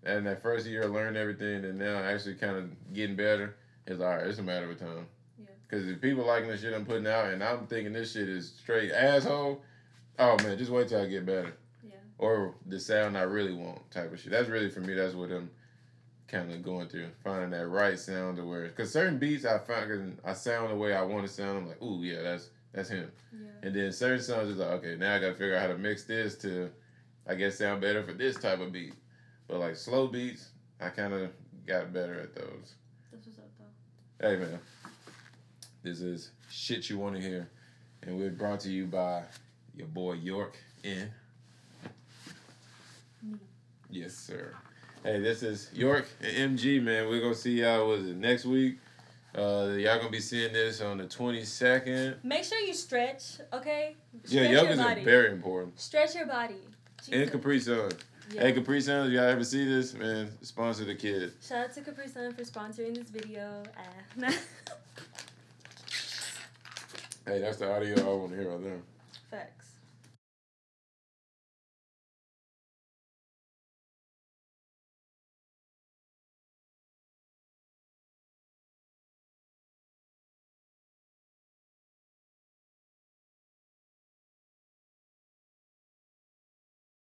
[SPEAKER 1] and that first year I learned everything, and now actually kind of getting better. It's all right. It's a matter of time.
[SPEAKER 2] Yeah.
[SPEAKER 1] Because if people liking the shit I'm putting out, and I'm thinking this shit is straight asshole, oh man, just wait till I get better.
[SPEAKER 2] Yeah.
[SPEAKER 1] Or the sound I really want, type of shit. That's really for me. That's what I'm kind of going through, finding that right sound to where. Because certain beats I find, cause I sound the way I want to sound. I'm like, ooh yeah, that's that's him.
[SPEAKER 2] yeah.
[SPEAKER 1] And then certain songs is like, okay, now I gotta figure out how to mix this to, I guess, sound better for this type of beat. But like slow beats, I kind of got better at those.
[SPEAKER 2] That's what's up though.
[SPEAKER 1] Hey man, this is shit you want to hear, and we're brought to you by your boy York in.
[SPEAKER 2] Me.
[SPEAKER 1] Yes, sir. Hey, this is York and MG, man. We're gonna see y'all was it next week. Uh, y'all gonna be seeing this on the twenty second.
[SPEAKER 2] Make sure you stretch, okay?
[SPEAKER 1] Yeah,
[SPEAKER 2] Stretch
[SPEAKER 1] yoga
[SPEAKER 2] your
[SPEAKER 1] is very important.
[SPEAKER 2] Stretch your body.
[SPEAKER 1] And
[SPEAKER 2] Jesus.
[SPEAKER 1] Capri Sun.
[SPEAKER 2] Yeah.
[SPEAKER 1] Hey, Capri Sun, y'all ever see this? Man, sponsor the kid.
[SPEAKER 2] Shout out to Capri Sun for sponsoring this video. Ah. *laughs*
[SPEAKER 1] Hey, that's the audio I want to hear right there.
[SPEAKER 2] Facts.